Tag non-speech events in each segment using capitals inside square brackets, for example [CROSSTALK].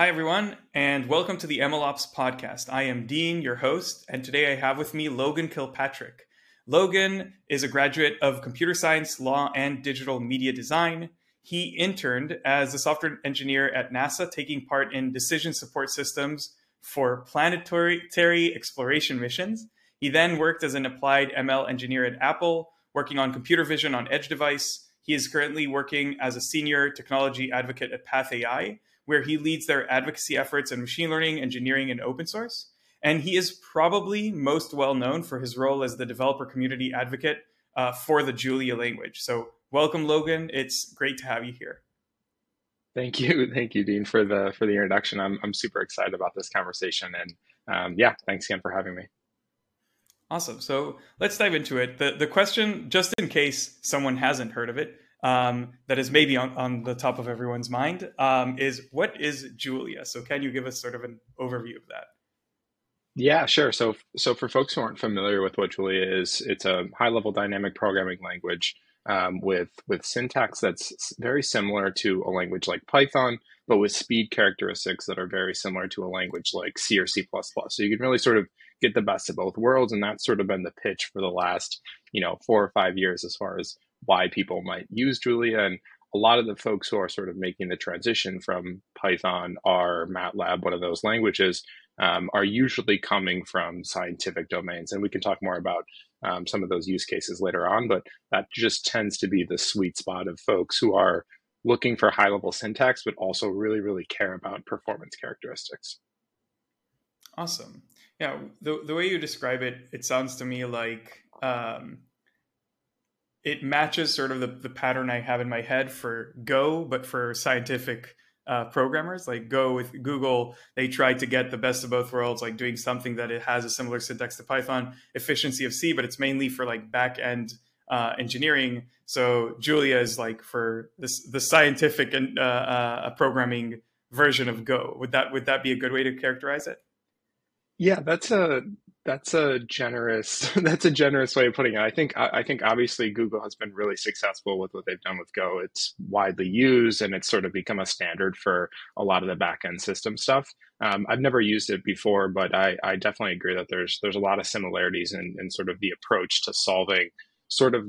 Hi, everyone, and welcome to the MLOps podcast. I am Dean, your host, and today I have with me Logan Kilpatrick. Logan is a graduate of computer science, law, and digital media design. He interned as a software engineer at NASA, taking part in decision support systems for planetary exploration missions. He then worked as an applied ML engineer at Apple, working on computer vision on edge device. He is currently working as a senior technology advocate at Path AI, where he leads their advocacy efforts in machine learning, engineering, and open source. And he is probably most well known for his role as the developer community advocate uh, for the Julia language. So, welcome, Logan. It's great to have you here. Thank you, [LAUGHS] thank you, Dean, for the for the introduction. I'm I'm super excited about this conversation, and um, yeah, thanks again for having me. Awesome. So let's dive into it. The the question, just in case someone hasn't heard of it, um, that is maybe on, on the top of everyone's mind um, is what is Julia? So can you give us sort of an overview of that? Yeah, sure. So, so for folks who aren't familiar with what Julia is, it's a high-level dynamic programming language um, with with syntax that's very similar to a language like Python, but with speed characteristics that are very similar to a language like C or C++. So you can really sort of get the best of both worlds, and that's sort of been the pitch for the last you know four or five years as far as why people might use Julia. And a lot of the folks who are sort of making the transition from Python or MATLAB, one of those languages, um, are usually coming from scientific domains. And we can talk more about um, some of those use cases later on, but that just tends to be the sweet spot of folks who are looking for high level syntax, but also really, really care about performance characteristics. Awesome. Yeah, the, the way you describe it, it sounds to me like um, it matches sort of the, the pattern I have in my head for Go, but for scientific uh, programmers. Like Go with Google, they tried to get the best of both worlds, like doing something that it has a similar syntax to Python, efficiency of C, but it's mainly for like back end uh, engineering. So Julia is like for this the scientific and uh, uh, programming version of Go. Would that would that be a good way to characterize it? Yeah, that's a that's a generous [LAUGHS] that's a generous way of putting it. I think I think obviously Google has been really successful with what they've done with Go. It's widely used and it's sort of become a standard for a lot of the backend system stuff. Um, I've never used it before, but I, I definitely agree that there's there's a lot of similarities in, in sort of the approach to solving sort of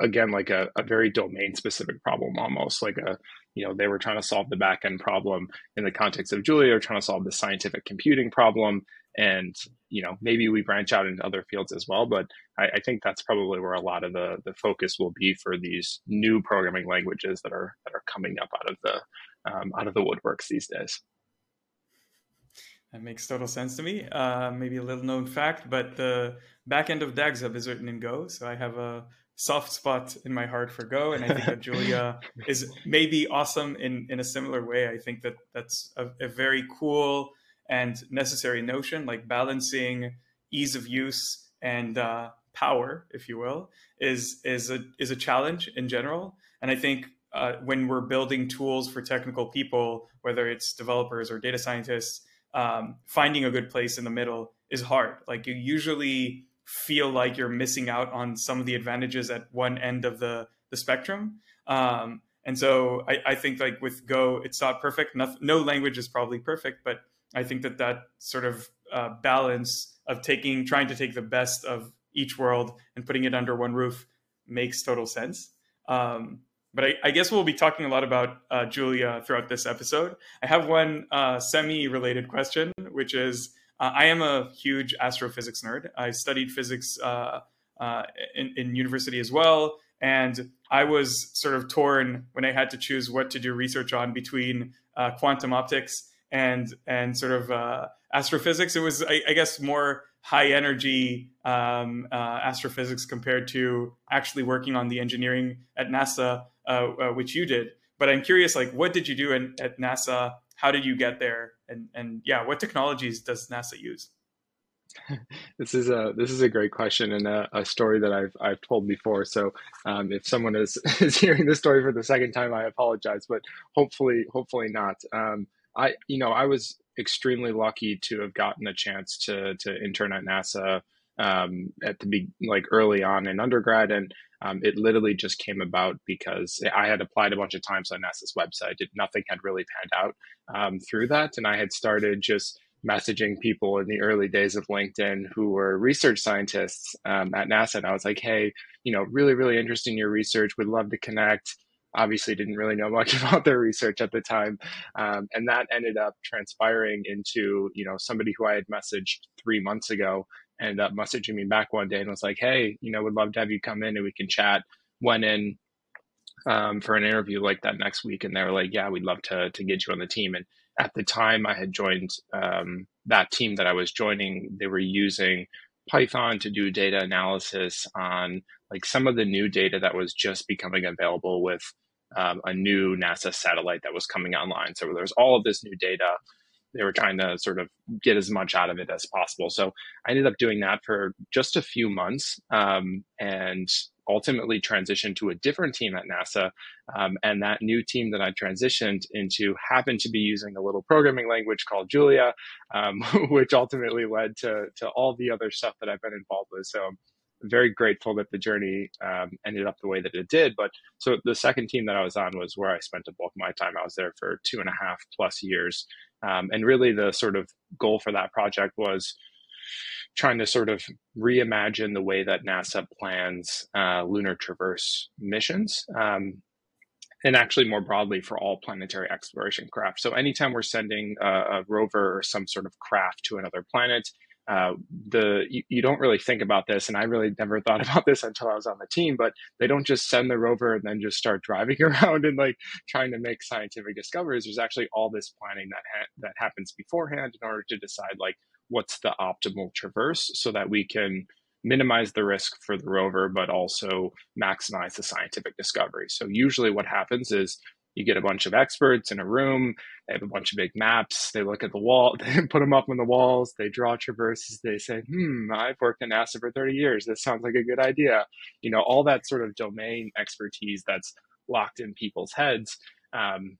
again like a, a very domain specific problem almost like a you know they were trying to solve the backend problem in the context of julia or trying to solve the scientific computing problem and you know maybe we branch out into other fields as well but I, I, think that's probably where a lot of the the focus will be for these new programming languages that are that are coming up out of the um, out of the woodworks these days. That makes total sense to me. Uh, maybe a little known fact but the back end of DagsHub is written in go so i have a soft spot in my heart for go and i think that julia [LAUGHS] is maybe awesome in in a similar way. I think that that's a, a very cool and necessary notion, like balancing ease of use and uh, power, if you will, is is a is a challenge in general. And I think uh, when we're building tools for technical people, whether it's developers or data scientists, um, finding a good place in the middle is hard. Like you usually feel like you're missing out on some of the advantages at one end of the the spectrum. Um, and so I, I, think like with Go, it's not perfect. No, no language is probably perfect, but I think that that sort of uh, balance of taking, trying to take the best of each world and putting it under one roof makes total sense. Um, but I, I, guess we'll be talking a lot about uh, Julia throughout this episode. I have one uh, semi-related question, which is uh, I am a huge astrophysics nerd. I studied physics uh, uh, in, in university as well, and I was sort of torn when I had to choose what to do research on between uh, quantum optics and and sort of uh, astrophysics. It was, I, I, guess, more high energy um, uh, astrophysics compared to actually working on the engineering at NASA, uh, uh which you did. But I'm curious, like, what did you do in, at NASA? How did you get there? And and yeah, what technologies does NASA use? [LAUGHS] this is a this is a great question and a, a story that I've I've told before. So um, if someone is [LAUGHS] is hearing this story for the second time, I apologize, but hopefully hopefully not. Um, I, you know, I was extremely lucky to have gotten a chance to to intern at NASA um, at the be like early on in undergrad, and um, it literally just came about because I had applied a bunch of times on NASA's website. It, nothing had really panned out um, through that, and I had started just messaging people in the early days of LinkedIn who were research scientists um, at NASA, and I was like, "Hey, you know, really, really interested in your research. Would love to connect." Obviously, didn't really know much [LAUGHS] about their research at the time, um, and that ended up transpiring into you know somebody who I had messaged three months ago ended up messaging me back one day and was like, "Hey, you know, would love to have you come in and we can chat." Went in um, for an interview like that next week, and they were like, "Yeah, we'd love to to get you on the team." And at the time, I had joined um, that team that I was joining. They were using Python to do data analysis on like some of the new data that was just becoming available with um, a new NASA satellite that was coming online. So there was all of this new data they were trying to sort of get as much out of it as possible. So I ended up doing that for just a few months um, and ultimately transitioned to a different team at NASA. Um, and that new team that I transitioned into happened to be using a little programming language called Julia, um, [LAUGHS] which ultimately led to, to all the other stuff that I've been involved with. So I'm very grateful that the journey um, ended up the way that it did. But so the second team that I was on was where I spent a bulk of my time. I was there for two and a half plus years. Um, and really, the sort of goal for that project was trying to sort of reimagine the way that NASA plans uh, lunar traverse missions. Um, and actually, more broadly, for all planetary exploration craft. So, anytime we're sending a, a rover or some sort of craft to another planet, uh, the you, you, don't really think about this, and I really never thought [LAUGHS] about this until I was on the team. But they don't just send the rover and then just start driving [LAUGHS] around and like trying to make scientific discoveries. There's actually all this planning that ha- that happens beforehand in order to decide like what's the optimal traverse so that we can minimize the risk for the rover, but also maximize the scientific discovery. So usually, what happens is you get a bunch of experts in a room they have a bunch of big maps they look at the wall [LAUGHS] they put them up on the walls they draw traverses they say hmm i've worked in nasa for 30 years this sounds like a good idea you know all that sort of domain expertise that's locked in people's heads um,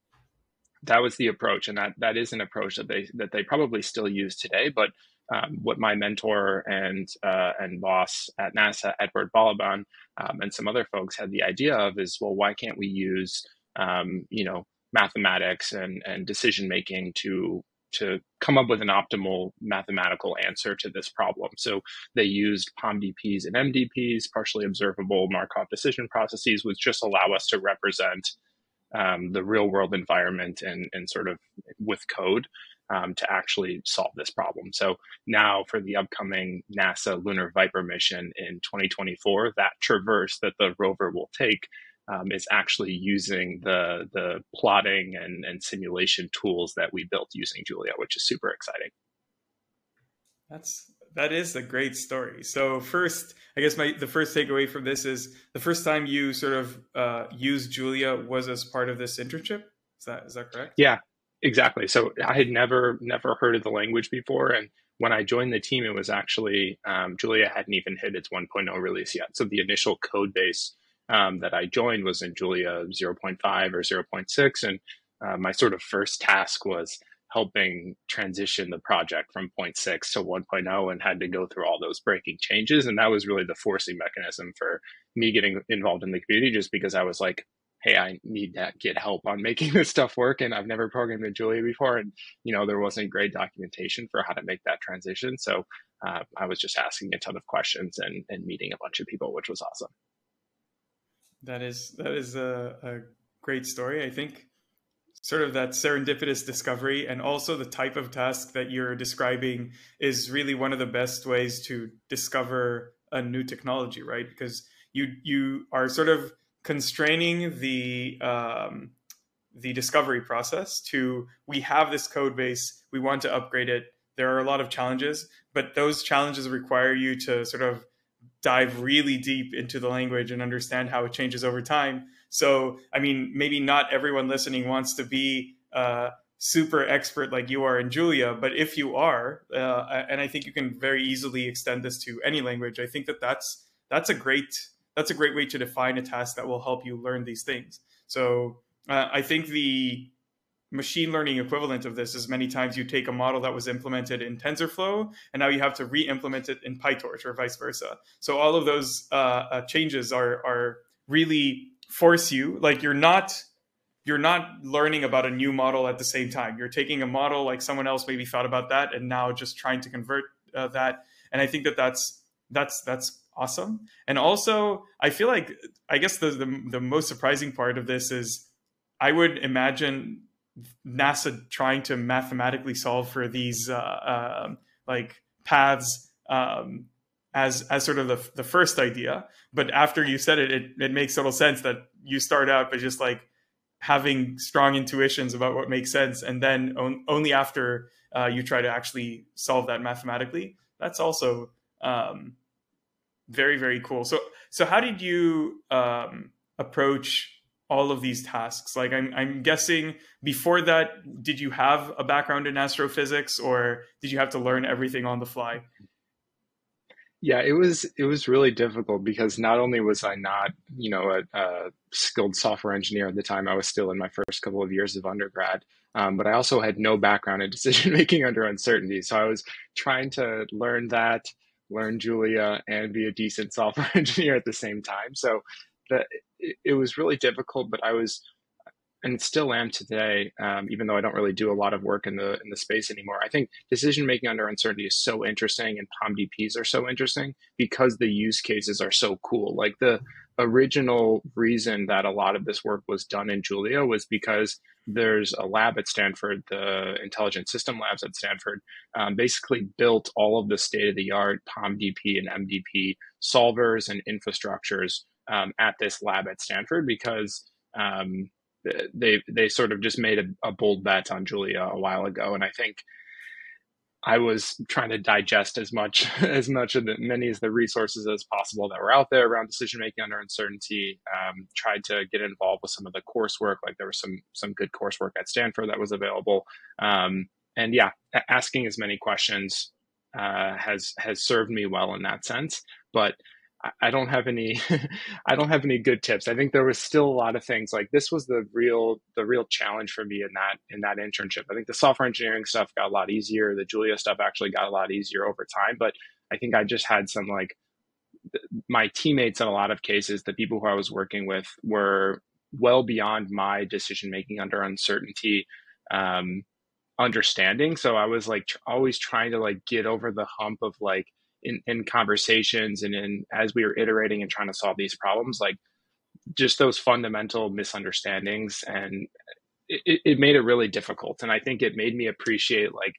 that was the approach and that that is an approach that they that they probably still use today but um, what my mentor and uh, and boss at NASA, Edward Balaban, um, and some other folks had the idea of is well, why can't we use um, you know, mathematics and, and decision making to to come up with an optimal mathematical answer to this problem. So they used POMDPs and MDPs, partially observable Markov decision processes, which just allow us to represent um, the real world environment and, and sort of with code um, to actually solve this problem. So now for the upcoming NASA Lunar Viper mission in 2024, that traverse that the rover will take um, is actually using the the plotting and, and simulation tools that we built using Julia, which is super exciting. That's that is a great story. So first, I guess my the first takeaway from this is the first time you sort of uh, used Julia was as part of this internship. Is that is that correct? Yeah, exactly. So I had never never heard of the language before, and when I joined the team, it was actually um, Julia hadn't even hit its 1.0 release yet. So the initial code base um, that I joined was in Julia 0.5 or 0.6. And uh, my sort of first task was helping transition the project from 0.6 to 1.0 and had to go through all those breaking changes. And that was really the forcing mechanism for me getting involved in the community just because I was like, hey, I need to get help on making [LAUGHS] this stuff work. And I've never programmed in Julia before. And, you know, there wasn't great documentation for how to make that transition. So uh, I was just asking a ton of questions and, and meeting a bunch of people, which was awesome. That is that is a, a great story. I think sort of that serendipitous discovery and also the type of task that you're describing is really one of the best ways to discover a new technology, right? Because you you are sort of constraining the um, the discovery process to we have this code base, we want to upgrade it. There are a lot of challenges, but those challenges require you to sort of dive really deep into the language and understand how it changes over time. So, I mean, maybe not everyone listening wants to be uh, super expert like you are in Julia, but if you are, uh, and I think you can very easily extend this to any language, I think that that's that's a great that's a great way to define a task that will help you learn these things. So, uh, I think the machine learning equivalent of this is many times you take a model that was implemented in TensorFlow and now you have to re-implement it in PyTorch or vice versa. So all of those uh, uh, changes are are really force you like you're not you're not learning about a new model at the same time. You're taking a model like someone else maybe thought about that and now just trying to convert uh, that. And I think that that's that's that's awesome. And also, I feel like I guess the, the the most surprising part of this is I would imagine NASA trying to mathematically solve for these uh, uh, like paths um, as as sort of the, the first idea. But after you said it, it, it makes total sense that you start out by just like having strong intuitions about what makes sense, and then on, only after uh, you try to actually solve that mathematically. That's also um, very very cool. So so how did you um, approach all of these tasks? Like I'm I'm guessing before that, did you have a background in astrophysics, or did you have to learn everything on the fly? Yeah, it was it was really difficult because not only was I not, you know, a, a, skilled software engineer at the time, I was still in my first couple of years of undergrad, um, but I also had no background in [LAUGHS] decision making under uncertainty. So I was trying to learn that, learn Julia, and be a decent [LAUGHS] software engineer at the same time. So that it, it was really difficult, but I was and still am today, um, even though I don't really do a lot of work in the in the space anymore. I think decision making under uncertainty is so interesting, and POMDPs are so interesting because the use cases are so cool. Like the original reason that a lot of this work was done in Julia was because there's a lab at Stanford, the Intelligent System Labs at Stanford, um, basically built all of the state of the art POMDP and MDP solvers and infrastructures um, at this lab at Stanford because um, they they sort of just made a, a, bold bet on Julia a while ago, and I think I was trying to digest as much [LAUGHS] as much of the many as the resources as possible that were out there around decision making under uncertainty. Um, tried to get involved with some of the coursework, like there was some some good coursework at Stanford that was available, um, and yeah, asking as many questions uh, has has served me well in that sense, but I don't have any [LAUGHS] I don't have any good tips. I think there was still a lot of things like this was the real the real challenge for me in that in that internship. I think the software engineering stuff got a lot easier. The Julia stuff actually got a lot easier over time, but I think I just had some like my teammates in a lot of cases, the people who I was working with were well beyond my decision making under uncertainty um, understanding. So I was like tr- always trying to like get over the hump of like in, in conversations and in as we were iterating and trying to solve these problems like just those fundamental misunderstandings and it, it made it really difficult. And i think it made me appreciate like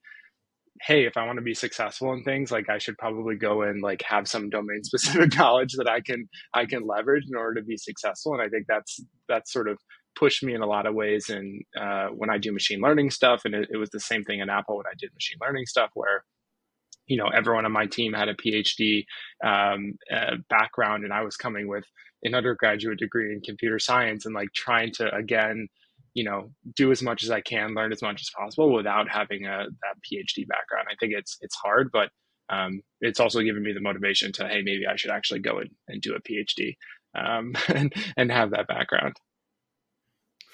hey if i want to be successful in things like i should probably go and like have some domain specific [LAUGHS] knowledge that i can i can leverage in order to be successful. And i think that's that's sort of pushed me in a lot of ways and uh, when i do machine learning stuff. And it, it was the same thing in apple when i did machine learning stuff where you know everyone on my team had a phd um, uh, background and i was coming with an undergraduate degree in computer science and like trying to again you know do as much as i can learn as much as possible without having a that phd background. I think it's it's hard but um, it's also given me the motivation to hey maybe i should actually go and, and do a phd um, [LAUGHS] and, and have that background.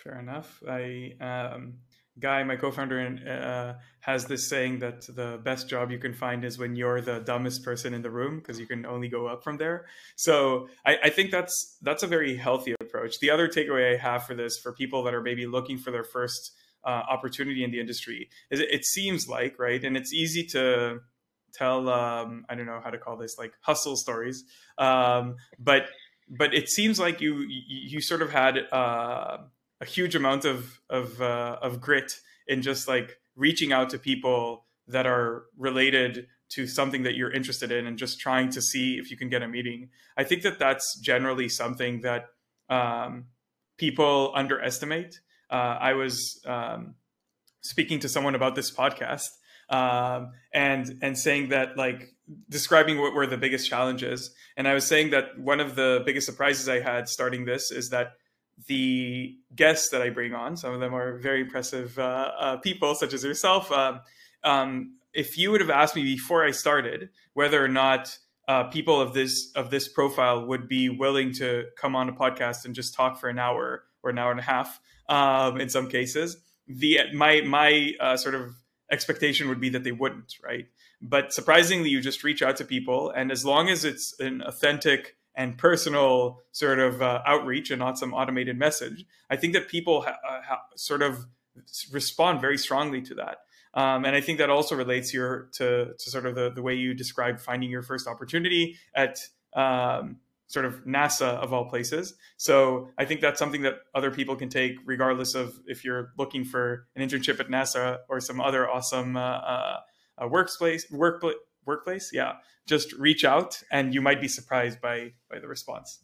Fair enough. I um Guy, my co-founder, uh, has this saying that the best job you can find is when you're the dumbest person in the room because you can only go up from there. So I, I, think that's that's a very healthy approach. The other takeaway I have for this, for people that are maybe looking for their first uh, opportunity in the industry, is it, it, seems like right, and it's easy to tell. Um, I don't know how to call this, like hustle stories, um, but but it seems like you you, sort of had. Uh, a huge amount of of uh, of grit in just like reaching out to people that are related to something that you're interested in and just trying to see if you can get a meeting. I think that that's generally something that um, people underestimate. Uh, I was um, speaking to someone about this podcast um, and and saying that like describing what were the biggest challenges, and I was saying that one of the biggest surprises I had starting this is that the guests that I bring on, some of them are very impressive uh, uh, people, such as yourself. Um, um, if you would have asked me before I started whether or not uh, people of this of this profile would be willing to come on a podcast and just talk for an hour or an hour and a half, um, in some cases, the my my uh, sort of expectation would be that they wouldn't, right? But surprisingly, you just reach out to people, and as long as it's an authentic and personal sort of uh, outreach and not some automated message, I think that people ha- uh, ha- sort of respond very strongly to that. Um, and I think that also relates your to, to sort of the, the way you described finding your first opportunity at um, sort of NASA of all places. So I think that's something that other people can take, regardless of if you're looking for an internship at NASA or some other awesome uh, uh, workplace workplace workplace. Yeah, just reach out, and you might be surprised by by the response.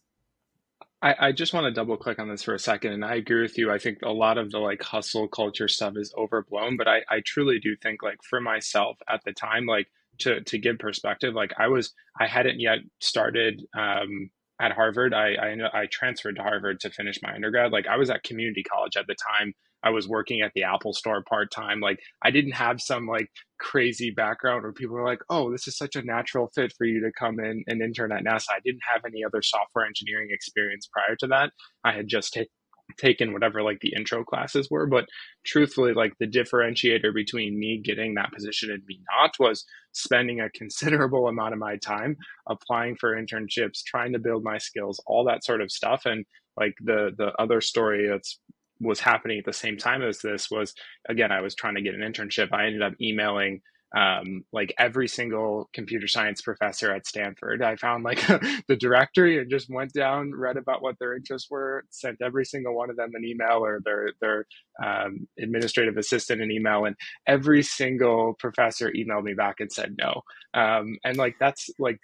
I, I just want to double click on this for a second. And I agree with you. I think a lot of the like hustle culture stuff is overblown, but I, I truly do think like for myself at the time, like to, to give perspective, like I was, I hadn't yet started um, at Harvard. I, I, I transferred to Harvard to finish my undergrad. Like I was at community college at the time I was working at the Apple store part time. Like I didn't have some like crazy background where people were like, oh, this is such a natural fit for you to come in and intern at NASA. I didn't have any other software engineering experience prior to that. I had just t- taken whatever like the intro classes were. But truthfully, like the differentiator between me getting that position and me not was spending a [LAUGHS] considerable amount of my time applying for internships, trying to build my skills, all that sort of stuff. And like the the other story that's was happening at the same time as this was again i was trying to get an internship i ended up emailing um, like every single computer science professor at stanford i found like [LAUGHS] the directory and just went down read about what their interests were sent every single one of them an email or their their um, administrative assistant an email and every single professor emailed me back and said no. Um, and like that's like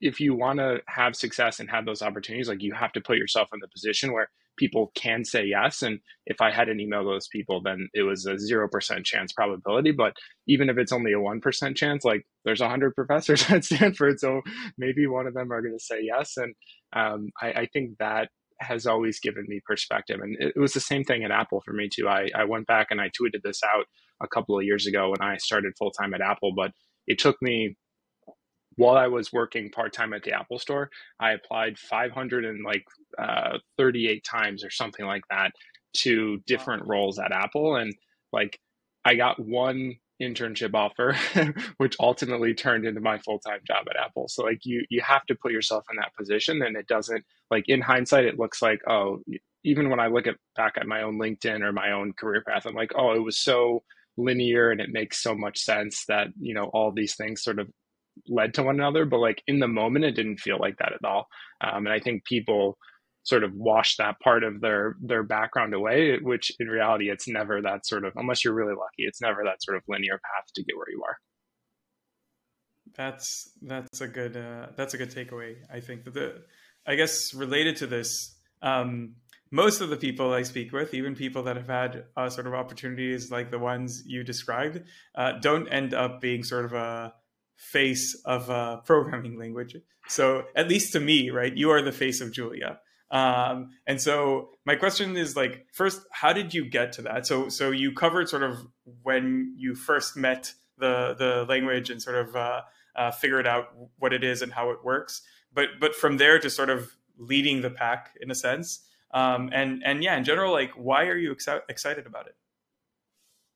if you want to have success and have those opportunities like you have to put yourself in the position where people can say yes. And if I hadn't emailed those people, then it was a 0% chance probability. But even if it's only a 1% chance, like there's 100 professors [LAUGHS] at Stanford. So maybe one of them are going to say yes. And um, I, I, think that has always given me perspective. And it, it was the same thing at Apple for me too. I, I went back and I tweeted this out a couple of years ago when I started full time at Apple, but it took me while I was working part time at the Apple Store, I applied 538 uh, times or something like that to different wow. roles at Apple, and like I got one internship offer, [LAUGHS] which ultimately turned into my full time job at Apple. So like you you have to put yourself in that position, and it doesn't like in hindsight it looks like oh even when I look at back at my own LinkedIn or my own career path, I'm like oh it was so linear and it makes so much sense that you know all these things sort of led to one another, but like in the moment, it didn't feel like that at all. Um, and I think people sort of wash that part of their their background away, which in reality, it's never that sort of unless you're really lucky, it's never that sort of linear path to get where you are. That's that's a good uh, that's a good takeaway. I think that the I guess related to this. Um, most of the people I speak with, even people that have had uh, sort of opportunities like the ones you described, uh, don't end up being sort of a face of a programming language. So at least to me, right, you are the face of Julia. Um, and so my question is like, first, how did you get to that? So so you covered sort of when you first met the the language and sort of uh, uh, figured out what it is and how it works. But but from there to sort of leading the pack in a sense. Um, and and yeah, in general, like, why are you exci- excited about it?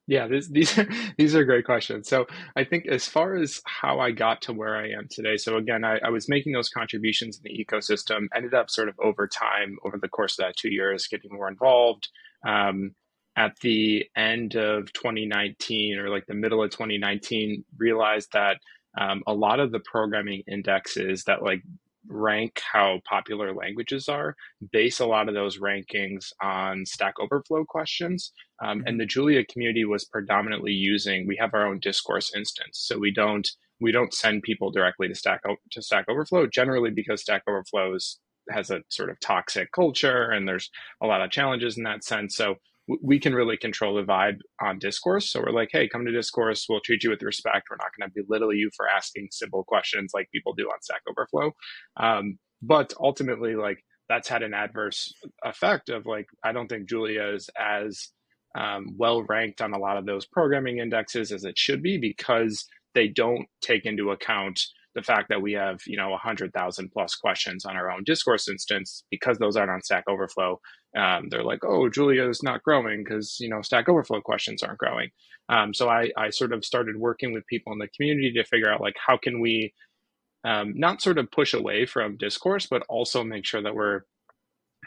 Yeah, this, [LAUGHS] these are, these are great questions. So I think as far as how I got to where I am today, so again, I, I, was making those contributions in the ecosystem, ended up sort of over time, over the course of that two years, getting more involved. Um, at the end of 2019 or like the middle of 2019, realized that um, a lot of the programming indexes that like rank how popular languages are base a lot of those rankings on stack overflow questions um, mm-hmm. and the julia community was predominantly using we have our own discourse instance so we don't we don't send people directly to stack to stack overflow generally because stack overflow is, has a sort of toxic culture and there's a lot of challenges in that sense so we can really control the vibe on discourse. So we're like, hey, come to discourse. We'll treat you with respect. We're not going to belittle you for asking simple questions like people do on Stack Overflow. Um, but ultimately, like that's had an adverse effect of like, I don't think Julia is as um, well ranked on a lot of those programming indexes as it should be because they don't take into account the fact that we have you know 100000 plus questions on our own discourse instance because those aren't on stack overflow um, they're like oh julia is not growing because you know stack overflow questions aren't growing um, so I, I sort of started working with people in the community to figure out like how can we um, not sort of push away from discourse but also make sure that we're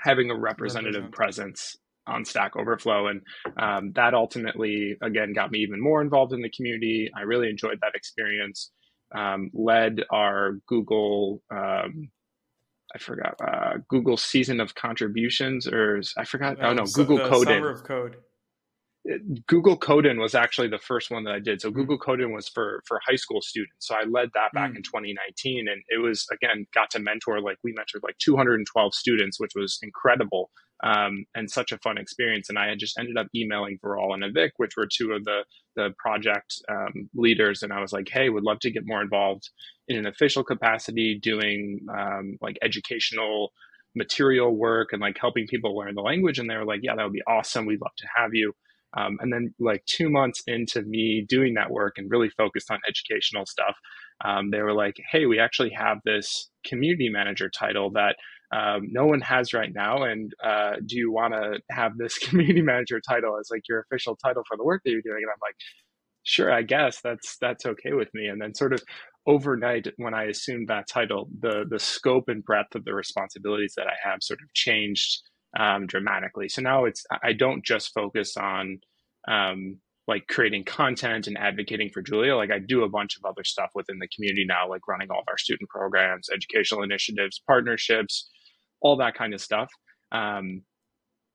having a representative presence on Stack Overflow. And um, that ultimately, again, got me even more involved in the community. I really enjoyed that experience. Um, led our Google, um, I forgot, uh, Google season of contributions, or I forgot, oh no, Google Code. Summer of Code. Google Code-in was actually the first one that I did. So mm-hmm. Google Code-in was for for high school students. So I led that back mm. in 2019, and it was again got to mentor like we mentored like 212 students, which was incredible um, and such a fun experience. And I had just ended up emailing Viral and Avik, which were two of the the project um, leaders, and I was like, hey, would love to get more involved in an official capacity, doing um, like educational material work and like helping people learn the language. And they were like, yeah, that would be awesome. We'd love to have you. Um, and then, like two months into me doing that work and really focused on educational stuff, um, they were like, "Hey, we actually have this community manager title that um, no one has right now, and uh, do you want to have this [LAUGHS] community manager title as like your official title for the work that you're doing?" And I'm like, "Sure, I guess that's that's okay with me." And then, sort of overnight, when I assumed that title, the the scope and breadth of the responsibilities that I have sort of changed um, dramatically. So now it's I don't just focus on um, like creating content and advocating for Julia. Like I do a bunch of other stuff within the community now, like running all of our student programs, educational initiatives, partnerships, all that kind of stuff. Um,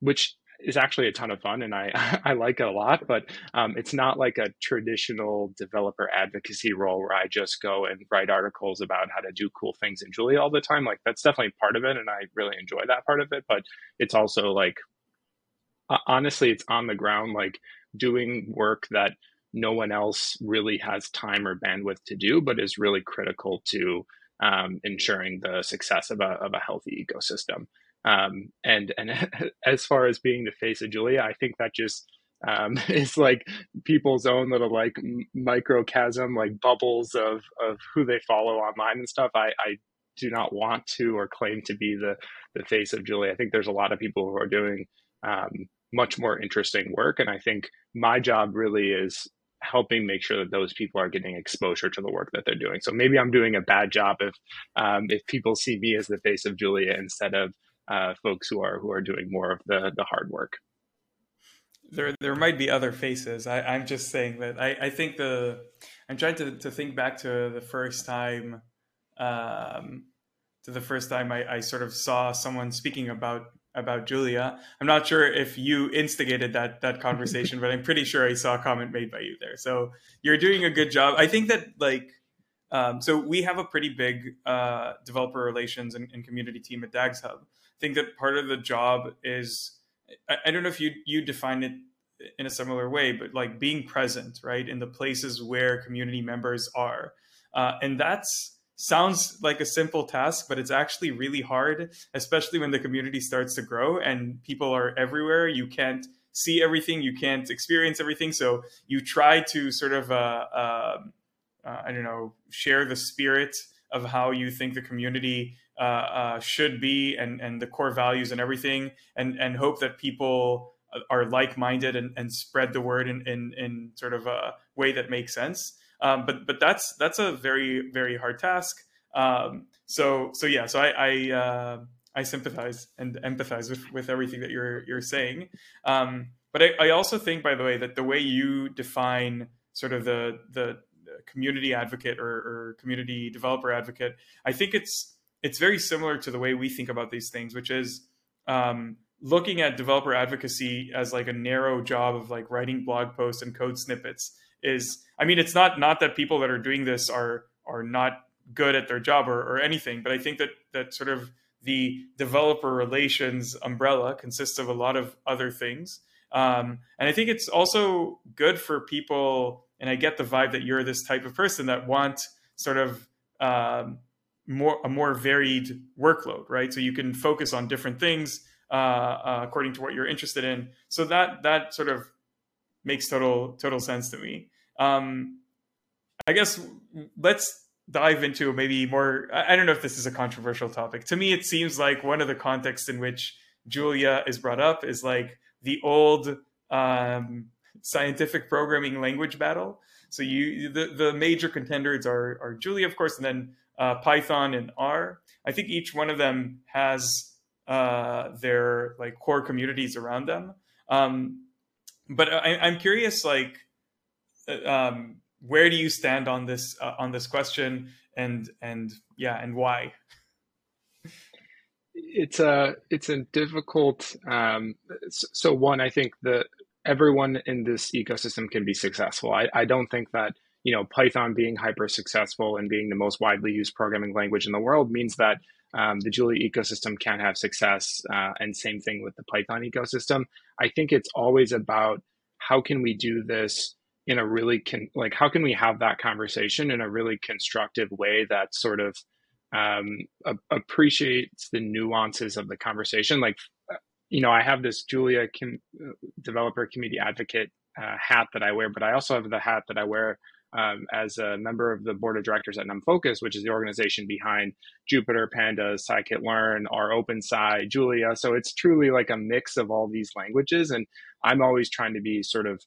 which is actually a ton of fun and I, [LAUGHS] I like it a lot, but um, it's not like a traditional developer advocacy role where I just go and write articles about how to do cool things in Julia all the time. Like that's definitely part of it. And I really enjoy that part of it, but it's also like, honestly, it's on the ground, like doing work that no one else really has time or bandwidth to do, but is really critical to um, ensuring the success of a, of a healthy ecosystem. Um, and and [LAUGHS] as far as being the face of Julia, I think that just um, [LAUGHS] is like people's own little like microcosm, like bubbles of of who they follow online and stuff. I, I do not want to or claim to be the the face of Julia. I think there's a lot of people who are doing um, much more interesting work, and I think my job really is helping make sure that those people are getting exposure to the work that they're doing. So maybe I'm doing a bad job if um, if people see me as the face of Julia instead of uh, folks who are who are doing more of the the hard work. There, there might be other faces. I, I'm just saying that I, I think the I'm trying to, to think back to the first time um, to the first time I, I sort of saw someone speaking about about Julia. I'm not sure if you instigated that that conversation, but I'm pretty sure I saw a comment made by you there. So you're doing a good job. I think that like um, so we have a pretty big uh, developer relations and, and, community team at DagsHub I think that part of the job is I, I don't know if you you define it in a similar way, but like being present, right, in the places where community members are, uh, and that's sounds like a simple task, but it's actually really hard, especially when the community starts to grow and people are everywhere. You can't see everything, you can't experience everything, so you try to sort of, uh, uh, uh I don't know, share the spirit of how you think the community uh, uh, should be and, and the core values and everything, and, and hope that people are like-minded and, and spread the word in, in, in sort of a way that makes sense. Um, but but that's that's a very very hard task. Um, so so yeah, so I I, uh, I sympathize and empathize with, with everything that you're you're saying. Um, but I, I also think, by the way, that the way you define sort of the the community advocate or, or community developer advocate, I think it's it's very similar to the way we think about these things, which is um, looking at developer advocacy as like a narrow job of like writing blog posts and code snippets. Is I mean, it's not not that people that are doing this are are not good at their job or, or anything, but I think that that sort of the developer relations umbrella consists of a lot of other things. Um, and I think it's also good for people, and I get the vibe that you're this type of person that want sort of um, more a more varied workload, right? So you can focus on different things uh, uh, according to what you're interested in. So that that sort of makes total total sense to me. Um, I guess let's dive into maybe more. I don't know if this is a controversial topic. To me, it seems like one of the contexts in which Julia is brought up is like the old um, scientific programming language battle. So you the, the major contenders are are Julia, of course, and then uh, Python and R. I think each one of them has uh, their like core communities around them. Um, but I, am curious, like, um, where do you stand on this uh, on this question, and and yeah, and why? It's a it's a difficult. Um, so one, I think that everyone in this ecosystem can be successful. I, I don't think that you know Python being hyper successful and being the most widely used programming language in the world means that um, the Julia ecosystem can have success. Uh, and same thing with the Python ecosystem. I think it's always about how can we do this in a really con- like how can we have that conversation in a really constructive way that sort of um, a- appreciates the nuances of the conversation. Like, uh, you know, I have this Julia com- uh, developer community advocate uh, hat that I wear, but I also have the hat that I wear um, as a member of the board of directors at NumFocus, which is the organization behind Jupyter, Pandas, Scikit-learn, rOpenSci, Julia. So it's truly like a mix of all these languages. And I'm always trying to be sort of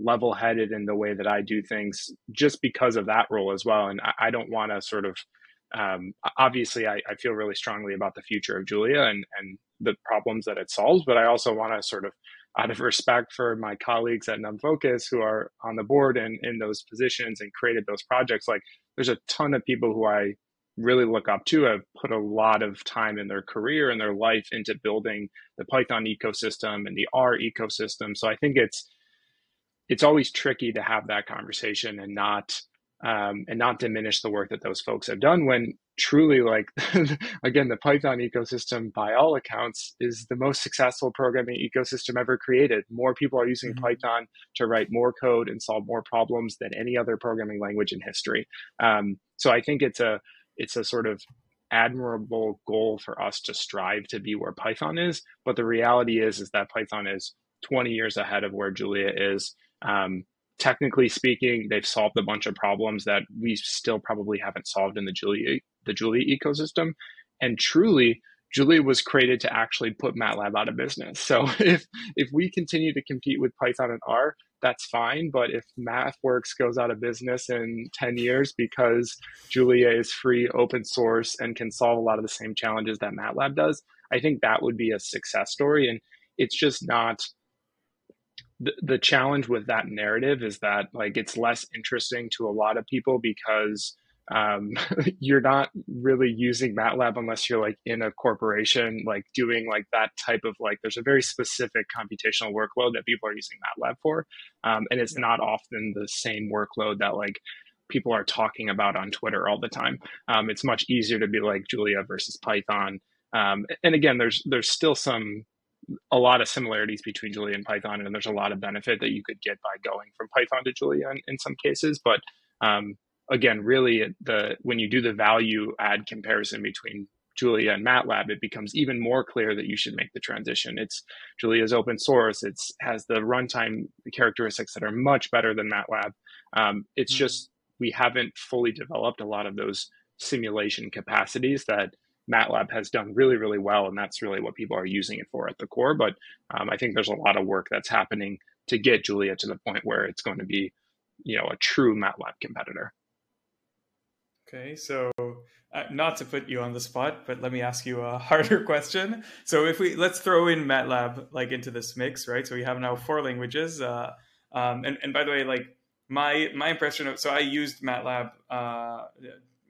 level headed in the way that I do things just because of that role as well. And I, I don't want to sort of, um, obviously, I, I feel really strongly about the future of Julia and, and the problems that it solves, but I also want to sort of out of respect for my colleagues at NumFocus who are on the board and in those positions and created those projects, like there's a ton of people who I really look up to have put a lot of time in their career and their life into building the Python ecosystem and the R ecosystem. So I think it's it's always tricky to have that conversation and not um, and not diminish the work that those folks have done when truly like [LAUGHS] again the python ecosystem by all accounts is the most successful programming ecosystem ever created. More people are using mm-hmm. python to write more code and solve more problems than any other programming language in history. Um, so i think it's a it's a sort of admirable goal for us to strive to be where python is. But the reality is is that python is 20 years ahead of where julia is um, technically speaking, they've solved a bunch of problems that we still probably haven't solved in the Julia the Julia ecosystem. And truly, Julia was created to actually put MATLAB out of business. So [LAUGHS] if if we continue to compete with Python and R, that's fine. But if MathWorks goes out of business in 10 years because Julia is free, open source, and can solve a lot of the same challenges that MATLAB does, I think that would be a success story. And it's just not the, the challenge with that narrative is that like it's less interesting to a lot of people because um, [LAUGHS] you're not really using MATLAB unless you're like in a corporation, like doing like that type of like, there's a very specific computational workload that people are using MATLAB for. Um, and it's not often the same workload that like people are talking about on Twitter all the time. Um, it's much easier to be like Julia versus Python. Um, and again, there's, there's still some a lot of similarities between Julia and Python, and there's a lot of benefit that you could get by going from Python to Julia in, in some cases. But um, again, really, the when you do the value add comparison between Julia and MATLAB, it becomes even more clear that you should make the transition. It's Julia's open source. It's has the runtime characteristics that are much better than MATLAB. Um, it's mm-hmm. just we haven't fully developed a lot of those simulation capacities that MATLAB has done really, really well, and that's really what people are using it for at the core. But um, I think there's a lot of work that's happening to get Julia to the point where it's going to be, you know, a true MATLAB competitor. Okay, so uh, not to put you on the spot, but let me ask you a [LAUGHS] harder question. So if we let's throw in MATLAB like into this mix, right? So we have now four languages, uh, um, and and by the way, like my my impression of so I used MATLAB uh,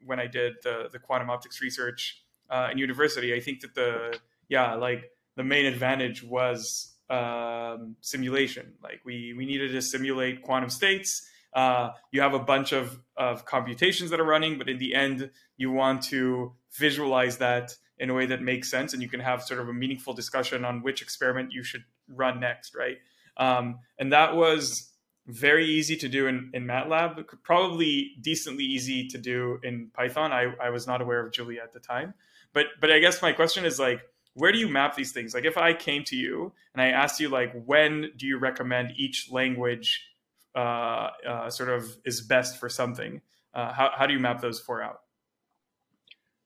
when I did the the quantum optics research uh, in university, I think that the yeah like the main advantage was um, simulation. Like we we needed to simulate quantum states. Uh, you have a bunch of of computations that are running, but in the end, you want to visualize that in a way that makes sense, and you can have sort of a meaningful discussion on which experiment you should run next, right? Um, and that was very easy to do in, in MATLAB, probably decently easy to do in Python. I, I was not aware of Julia at the time. But but I guess my question is like, where do you map these things? Like if I came to you and I asked you like, when do you recommend each language uh, uh, sort of is best for something? Uh, how, how do you map those four out?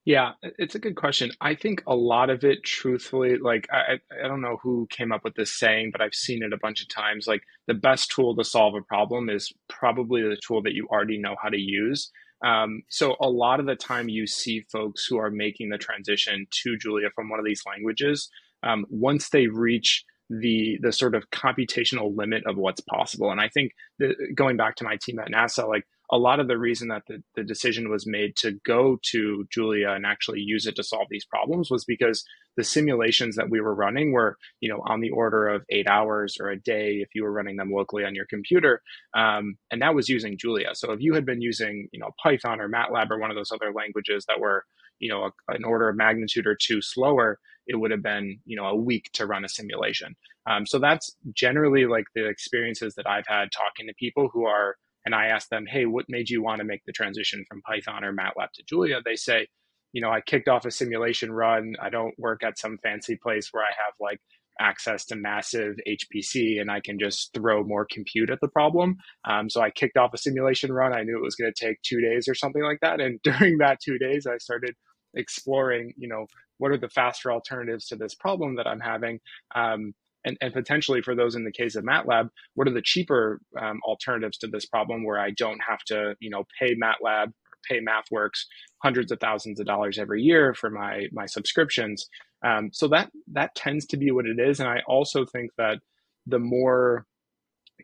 Yeah, it's a good question. I think a lot of it, truthfully, like I, I don't know who came up with this saying, but I've seen it a bunch of times. Like the best tool to solve a problem is probably the tool that you already know how to use. Um, so a lot of the time you see folks who are making the transition to Julia from one of these languages, um, once they reach the the sort of computational limit of what's possible. And I think that going back to my team at NASA, like a lot of the reason that the, the decision was made to go to Julia and actually use it to solve these problems was because the simulations that we were running were, you know, on the order of eight hours or a day if you were running them locally on your computer. Um, and that was using Julia. So if you had been using, you know, Python or MATLAB or one of those other languages that were, you know, a, an order of magnitude or two slower, it would have been, you know, a week to run a simulation. Um, so that's generally like the experiences that I've had talking to people who are and I ask them, hey, what made you want to make the transition from Python or MATLAB to Julia? They say, you know, I kicked off a simulation run. I don't work at some fancy place where I have like access to massive HPC and I can just throw more compute at the problem. Um, so I kicked off a simulation run. I knew it was going to take two days or something like that. And [LAUGHS] during that two days, I started exploring, you know, what are the faster alternatives to this problem that I'm having. Um, and, and potentially for those in the case of MATLAB, what are the cheaper um, alternatives to this problem where I don't have to, you know, pay MATLAB or pay MathWorks hundreds of thousands of dollars every year for my my subscriptions. Um, so that that tends to be what it is, and I also think that the more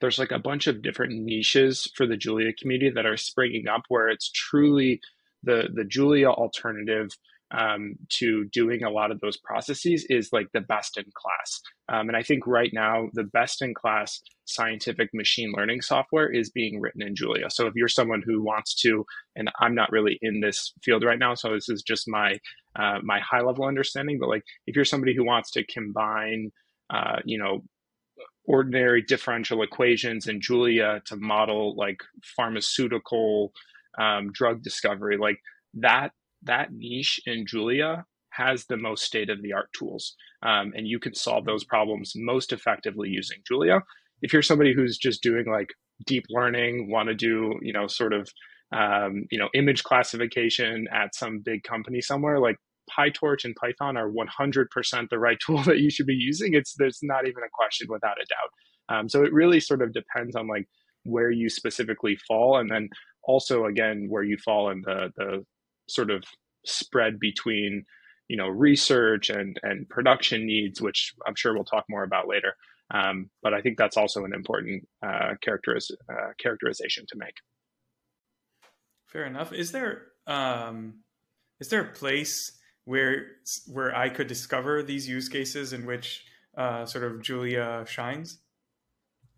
there's like a bunch of different niches for the Julia community that are springing up where it's truly the the Julia alternative um, to doing a lot of those processes is like the best in class. Um, and I think right now, the best in class scientific machine learning software is being written in Julia. So if you're someone who wants to, and I'm not really in this field right now, so this is just my uh, my high level understanding. But like, if you're somebody who wants to combine, uh, you know, ordinary differential equations in Julia to model like pharmaceutical um, drug discovery, like that that niche in Julia has the most state of the art tools. Um, and you can solve those problems most effectively using Julia. If you're somebody who's just doing like deep learning, want to do, you know, sort of, um, you know, image classification at some big company somewhere, like PyTorch and Python are 100% the right [LAUGHS] tool that you should be using. It's there's not even a question without a doubt. Um, so it really sort of depends on like where you specifically fall, and then also again where you fall in the the sort of spread between you know research and and production needs which i'm sure we'll talk more about later. Um, but i think that's also an important uh, uh, characterization to make. Fair enough. Is there um, is there a place where where i could discover these use cases in which uh, sort of julia shines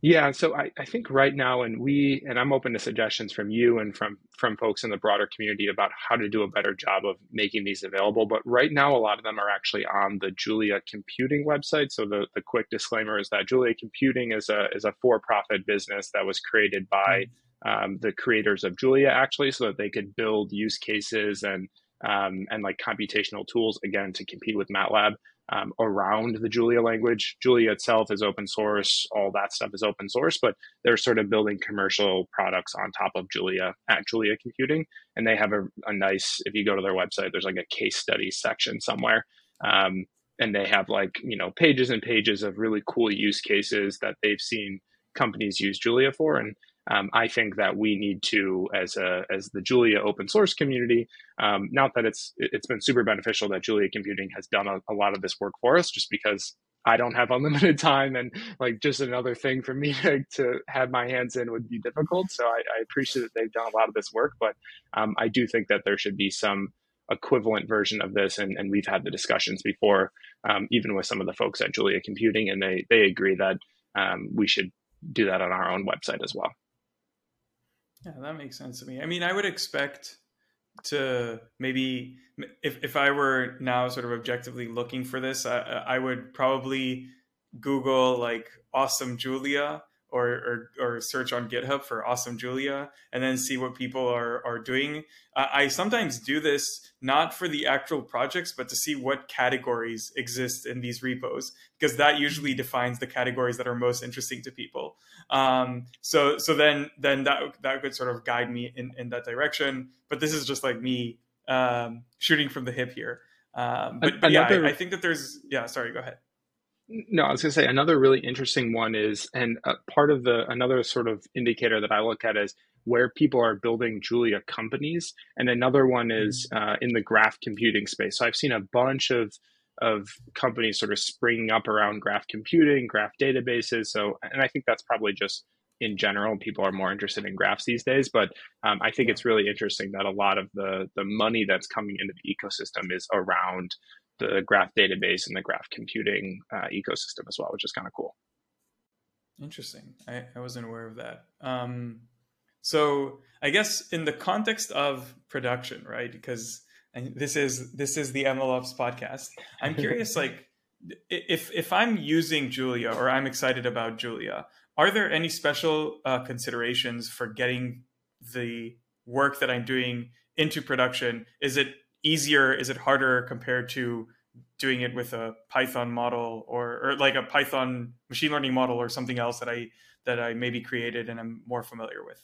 yeah, so I, I think right now, and we, and I'm open to suggestions from you and from from folks in the broader community about how to do a better job of making these available. But right now, a lot of them are actually on the Julia Computing website. So the, the quick disclaimer is that Julia Computing is a is a for profit business that was created by mm-hmm. um, the creators of Julia, actually, so that they could build use cases and um, and like computational tools again to compete with MATLAB um, around the Julia language. Julia itself is open source, all that stuff is open source, but they're sort of building commercial products on top of Julia at Julia Computing. And they have a, a nice, if you go to their website, there's like a case study section somewhere. Um, and they have like, you know, pages and pages of really cool use cases that they've seen companies use Julia for. And um, I think that we need to, as a as the Julia open source community, um, not that it's it's been super beneficial that Julia Computing has done a, a, lot of this work for us, just because I don't have [LAUGHS] unlimited time and like just another thing for me [LAUGHS] to, to have my hands in would be difficult. So I, I appreciate that they've done a lot of this work, but um, I do think that there should be some equivalent version of this, and, and we've had the discussions before, um, even with some of the folks at Julia Computing, and they they agree that um, we should do that on our own website as well. Yeah, that makes sense to me. I mean, I would expect to maybe if if I were now sort of objectively looking for this, I, I would probably Google like awesome Julia or, or, or search on GitHub for awesome Julia and then see what people are, are doing. Uh, I sometimes do this not for the actual projects, but to see what categories exist in these repos, because that usually defines the categories that are most interesting to people. Um, so so then then that that could sort of guide me in, in that direction. But this is just like me um, shooting from the hip here. Um, but, but yeah, I, I think that there's yeah. Sorry, go ahead. No, I was going to say another really interesting one is, and uh, part of the another sort of indicator that I look at is where people are building Julia companies, and another one is mm-hmm. uh, in the graph computing space. So I've seen a bunch of of companies sort of springing up around graph computing, graph databases. So, and I think that's probably just in general, people are more interested in graphs these days. But um, I think it's really interesting that a lot of the the money that's coming into the ecosystem is around the graph database and the graph computing uh, ecosystem as well, which is kind of cool. Interesting. I, I wasn't aware of that. Um, so I guess in the context of production, right? Because this is this is the MLOps podcast. I'm curious, [LAUGHS] like if if I'm using Julia or I'm excited about Julia, are there any special uh, considerations for getting the work that I'm doing into production? Is it easier? Is it harder compared to doing it with a Python model or, or like a Python machine learning model or something else that I that I maybe created and I'm more familiar with?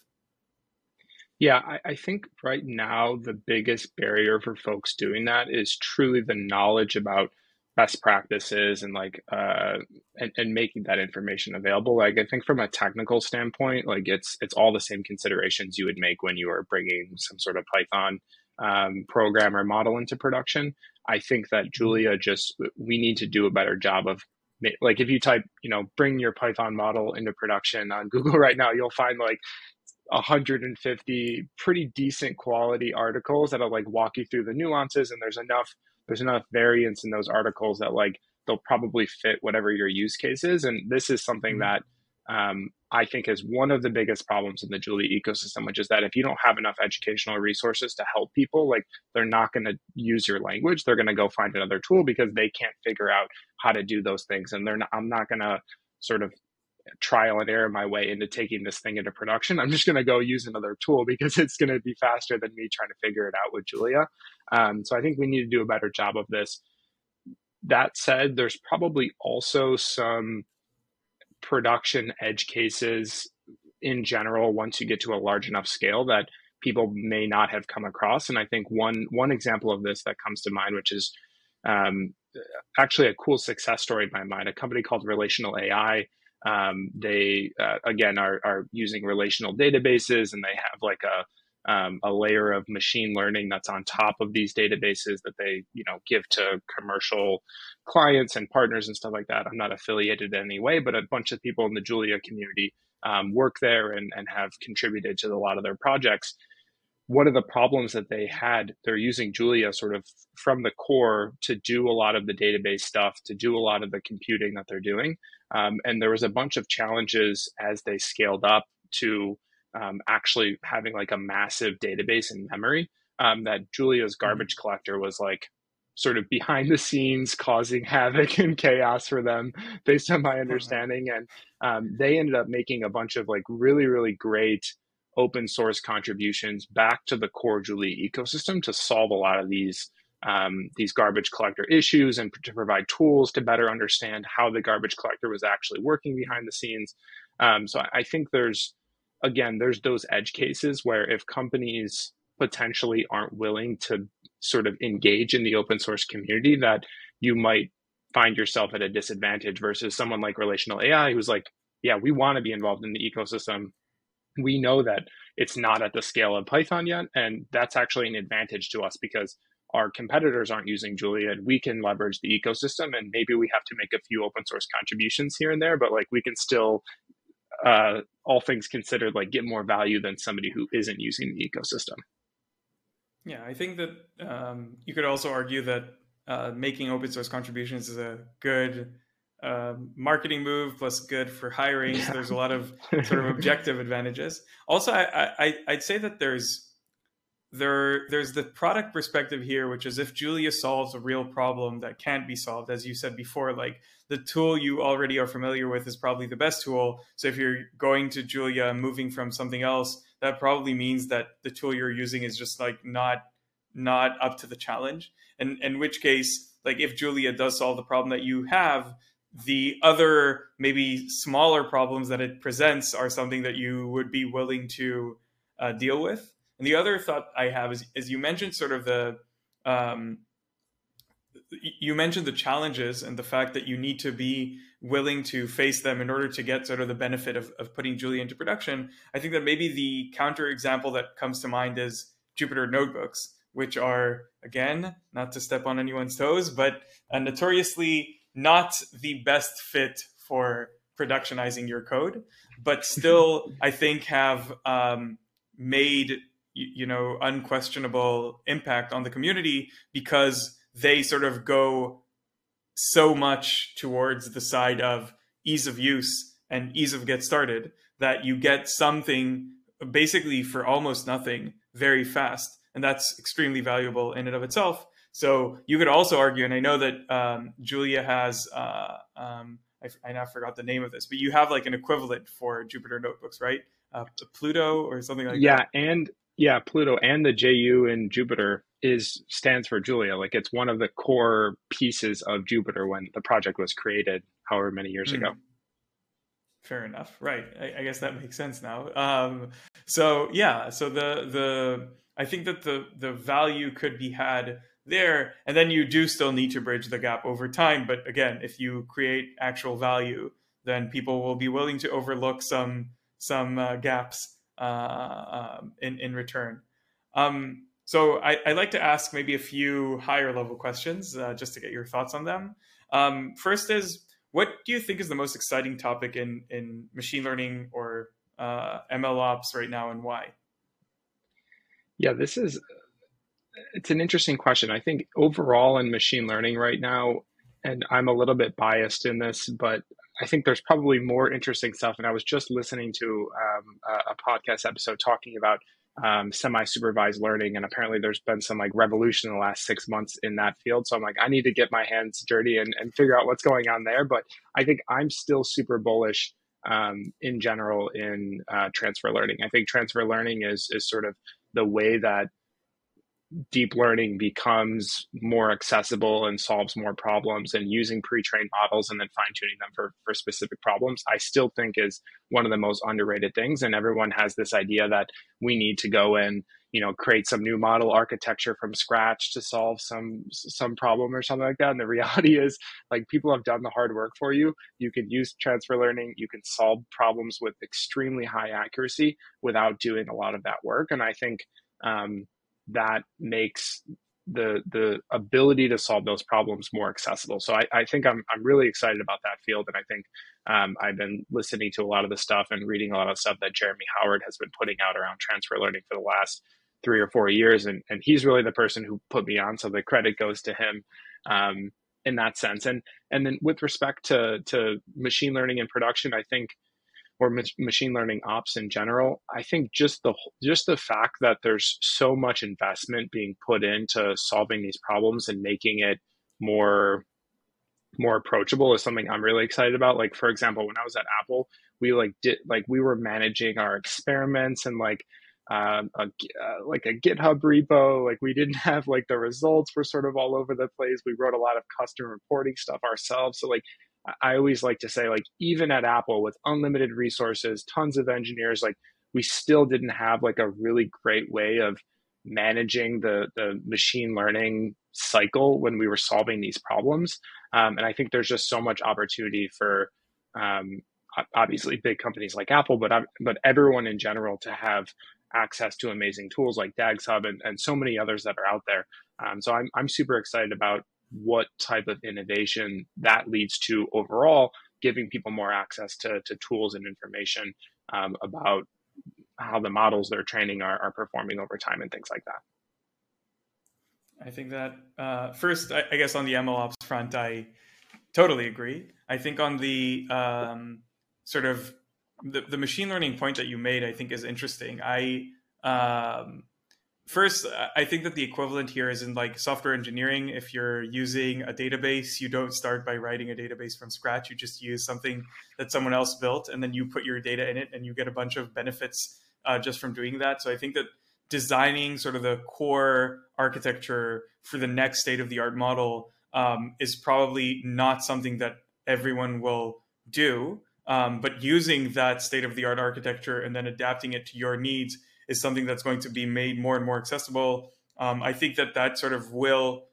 Yeah, I, I, think right now the biggest barrier for folks doing that is truly the knowledge about best practices and like uh and, and making that information available like i think from a technical standpoint like it's it's all the same considerations you would make when you are bringing some sort of python um, program or model into production. I think that Julia just, we need to do a better job of like if you type, you know, bring your Python model into production on [LAUGHS] Google right now, you'll find like 150 pretty decent quality articles that'll like walk you through the nuances and there's enough there's enough variance in those articles that like they'll probably fit whatever your use case is and this is something mm-hmm. that um, I think is one of the biggest problems in the Julia ecosystem, which is that if you don't have enough educational resources to help people, like they're not going to use your language. They're going to go find another tool because they can't figure out how to do those things. And they're not, I'm not going to sort of trial and error my way into taking this thing into production. I'm just going to go use another tool because [LAUGHS] it's going to be faster than me trying to figure it out with Julia. Um, so I think we need to do a better job of this. That said, there's probably also some production edge cases in general once you get to a large enough scale that people may not have come across. And I think one one example of this that comes to mind, which is um, actually a cool success story in my mind, a company called Relational AI. Um, they uh, again are are using relational databases, and they have like a um, a layer of machine learning that's on top of these databases that they you know give to commercial clients and partners and stuff like that. I'm not affiliated in any way but a bunch of people in the julia community um, work there and, and have contributed to a lot of their projects. One of the problems that they had they're using julia sort of from the core to do a lot of the database stuff to do a lot of the computing that they're doing. Um, and there was a bunch of challenges as they scaled up to um, actually having like a massive database in memory um, that Julia's mm-hmm. garbage collector was like sort of behind the scenes causing [LAUGHS] havoc and chaos for them based on my understanding. And um, they ended up making a bunch of like really really great open source contributions back to the core julia ecosystem to solve a lot of these um, these garbage collector issues and to provide tools to better understand how the garbage collector was actually working behind the scenes. Um, so I think there's again, there's those edge cases where if companies potentially aren't willing to sort of engage in the open source community, that you might find yourself at a disadvantage versus someone like relational AI who's like, yeah, we want to be involved in the ecosystem. We know that it's not at the scale of Python yet. And that's actually an advantage to us because our competitors aren't using Julia and we can leverage the ecosystem and maybe we have to make a few open source contributions here and there, but like we can still uh, all things considered, like get more value than somebody who isn't using the ecosystem. Yeah, I think that um, you could also argue that uh, making open source contributions is a good uh, marketing move plus good for hiring. Yeah. So there's a lot of [LAUGHS] sort of objective advantages. Also, I, I, I'd say that there's there there's the product perspective here which is if julia solves a real problem that can't be solved as you said before like the tool you already are familiar with is probably the best tool. So if you're going to julia moving from something else that probably means that the tool you're using is just like not not up to the challenge. And in which case like if julia does solve the problem that you have the other maybe smaller problems that it presents are something that you would be willing to uh, deal with and the other thought I have is, is you mentioned sort of the, um, you mentioned the challenges and the fact that you need to be willing to face them in order to get sort of the benefit of, of putting Julia into production. I think that maybe the counter example that comes to mind is Jupyter notebooks, which are, again, not to step on anyone's toes, but uh, notoriously not the best fit for productionizing your code, but still, [LAUGHS] I think, have um, made you know unquestionable impact on the community because they sort of go so much towards the side of ease of use and ease of get started that you get something basically for almost nothing very fast and that's extremely valuable in and of itself. So you could also argue and i know that um, julia has uh, um, I, I now forgot the name of this but you have like an equivalent for jupyter notebooks right? Uh, pluto or something like yeah, that? Yeah and yeah, Pluto and the JU in Jupyter is stands for Julia. Like it's one of the core pieces of Jupyter when the project was created, however many years mm. ago. Fair enough. Right. I, I, guess that makes sense now. Um, so yeah. So the the I think that the the value could be had there, and then you do still need to bridge the gap over time. But again, if you create actual value, then people will be willing to overlook some some uh, gaps uh, um, in in return. Um, so I, would like to ask maybe a few higher level questions uh, just to get your thoughts on them. Um, first is what do you think is the most exciting topic in in machine learning or uh, ML ops right now, and why? Yeah, this is it's an interesting question. I think overall in machine learning right now, and I'm a little bit biased in this, but I think there's probably more interesting stuff. And I was just listening to um, a, a, podcast episode talking about um, semi-supervised learning, and apparently there's been some like revolution in the last six months in that field. So I'm like, I need to get my hands dirty and, and figure out what's going on there. But I think I'm still super bullish um, in general in uh, transfer learning. I think transfer learning is is sort of the way that deep learning becomes more accessible and solves more problems and using pre-trained models and then fine-tuning them for, for specific problems i still think is one of the most underrated things. And everyone has this idea that we need to go and you know create some new model architecture from scratch to solve some some problem or something like that. And the [LAUGHS] reality is like people have done the hard work for you. You can use transfer learning. You can solve problems with extremely high accuracy without doing a lot of that work. And i think um, that makes the the ability to solve those problems more accessible. So I, I think I'm I'm really excited about that field, and I think um, I've been listening to a lot of the stuff and reading a lot of stuff that Jeremy Howard has been putting out around transfer learning for the last three or four years, and and he's really the person who put me on. So the credit goes to him um, in that sense. And and then with respect to to machine learning in production, I think or machine learning ops in general i think just the just the fact that there's so much investment being put into solving these problems and making it more more approachable is something i'm really excited about like for example when i was at apple we like did like we were managing our experiments and like um, a, uh, like a GitHub repo. Like we didn't [LAUGHS] have like the results were sort of all over the place. We wrote a lot of custom reporting stuff ourselves. So like I always like to say, like, even at Apple with unlimited resources, tons of engineers, like, we still didn't have like a really great way of managing the the machine learning cycle when we were solving these problems. Um, and I think there's just so much opportunity for um, obviously big companies like Apple, but but everyone in general to have access to amazing tools like DagsHub and, and so many others that are out there. Um, so I'm I'm super excited about what type of innovation that leads to overall, giving people more access to, to tools and information um, about how the models they're training are, are performing over time and things like that. I think that uh, first, I, I, guess on the MLOps front, I totally agree. I think on the um, sort of the, the machine learning point that you made, I think is interesting. I um, first, I think that the equivalent here is in like software engineering. If you're using a database, you don't start by writing a database from scratch. You just use something that someone else built, and then you put your data in it, and you get a bunch of benefits uh, just from doing that. So I think that designing sort of the core architecture for the next state of the art model um, is probably not something that everyone will do. Um, but using that state of the art architecture and then adapting it to your needs is something that's going to be made more and more accessible. Um, I think that that sort of will.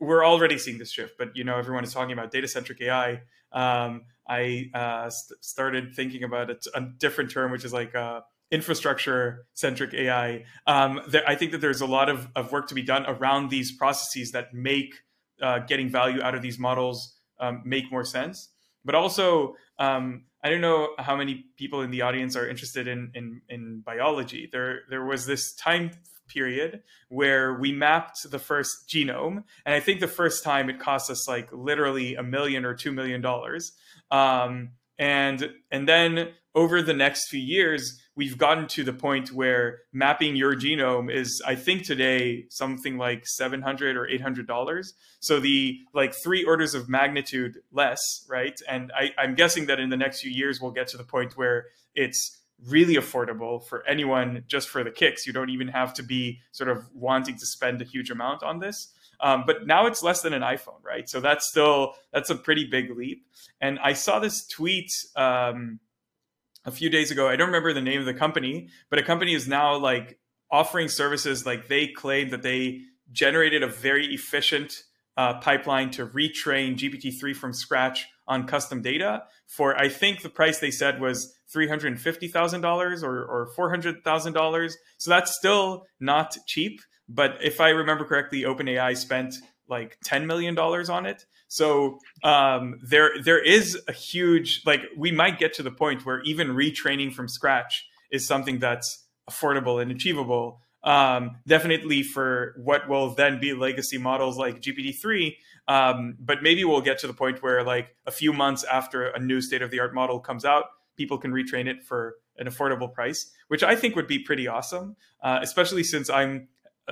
We're already seeing this shift, but you know everyone is talking about data centric AI. Um, I uh, st- started thinking about it, a different term, which is like uh, infrastructure centric AI. Um, there, I think that there's a lot of, of work to be done around these processes that make uh, getting value out of these models um, make more sense. But also, um, I don't know how many people in the audience are interested in, in, in biology. There, there was this time period where we mapped the first genome, and I think the first time it cost us like literally a million or two million dollars. Um, and and then over the next few years, we've gotten to the point where mapping your genome is, I think today, something like 700 or $800. So the like three orders of magnitude less, right? And I, I'm guessing that in the next few years, we'll get to the point where it's really affordable for anyone just for the kicks. You don't even have to be sort of wanting to spend a huge amount on this. Um, but now it's less than an iPhone, right? So that's still that's a pretty big leap. And I saw this tweet um, a few days ago. I don't remember the name of the company, but a company is now like offering services like they claim that they generated a very efficient uh, pipeline to retrain GPT-3 from scratch on custom data for I think the price they said was three hundred fifty thousand dollars or or four hundred thousand dollars. So that's still not cheap. But if I remember correctly, OpenAI spent like ten million dollars on it. So um, there there is a huge like we might get to the point where even retraining from scratch is something that's affordable and achievable. Um, definitely for what will then be legacy models like GPT-3. Um, but maybe we'll get to the point where like a few months after a new state of the art model comes out, people can retrain it for an affordable price, which I think would be pretty awesome, uh, especially since I'm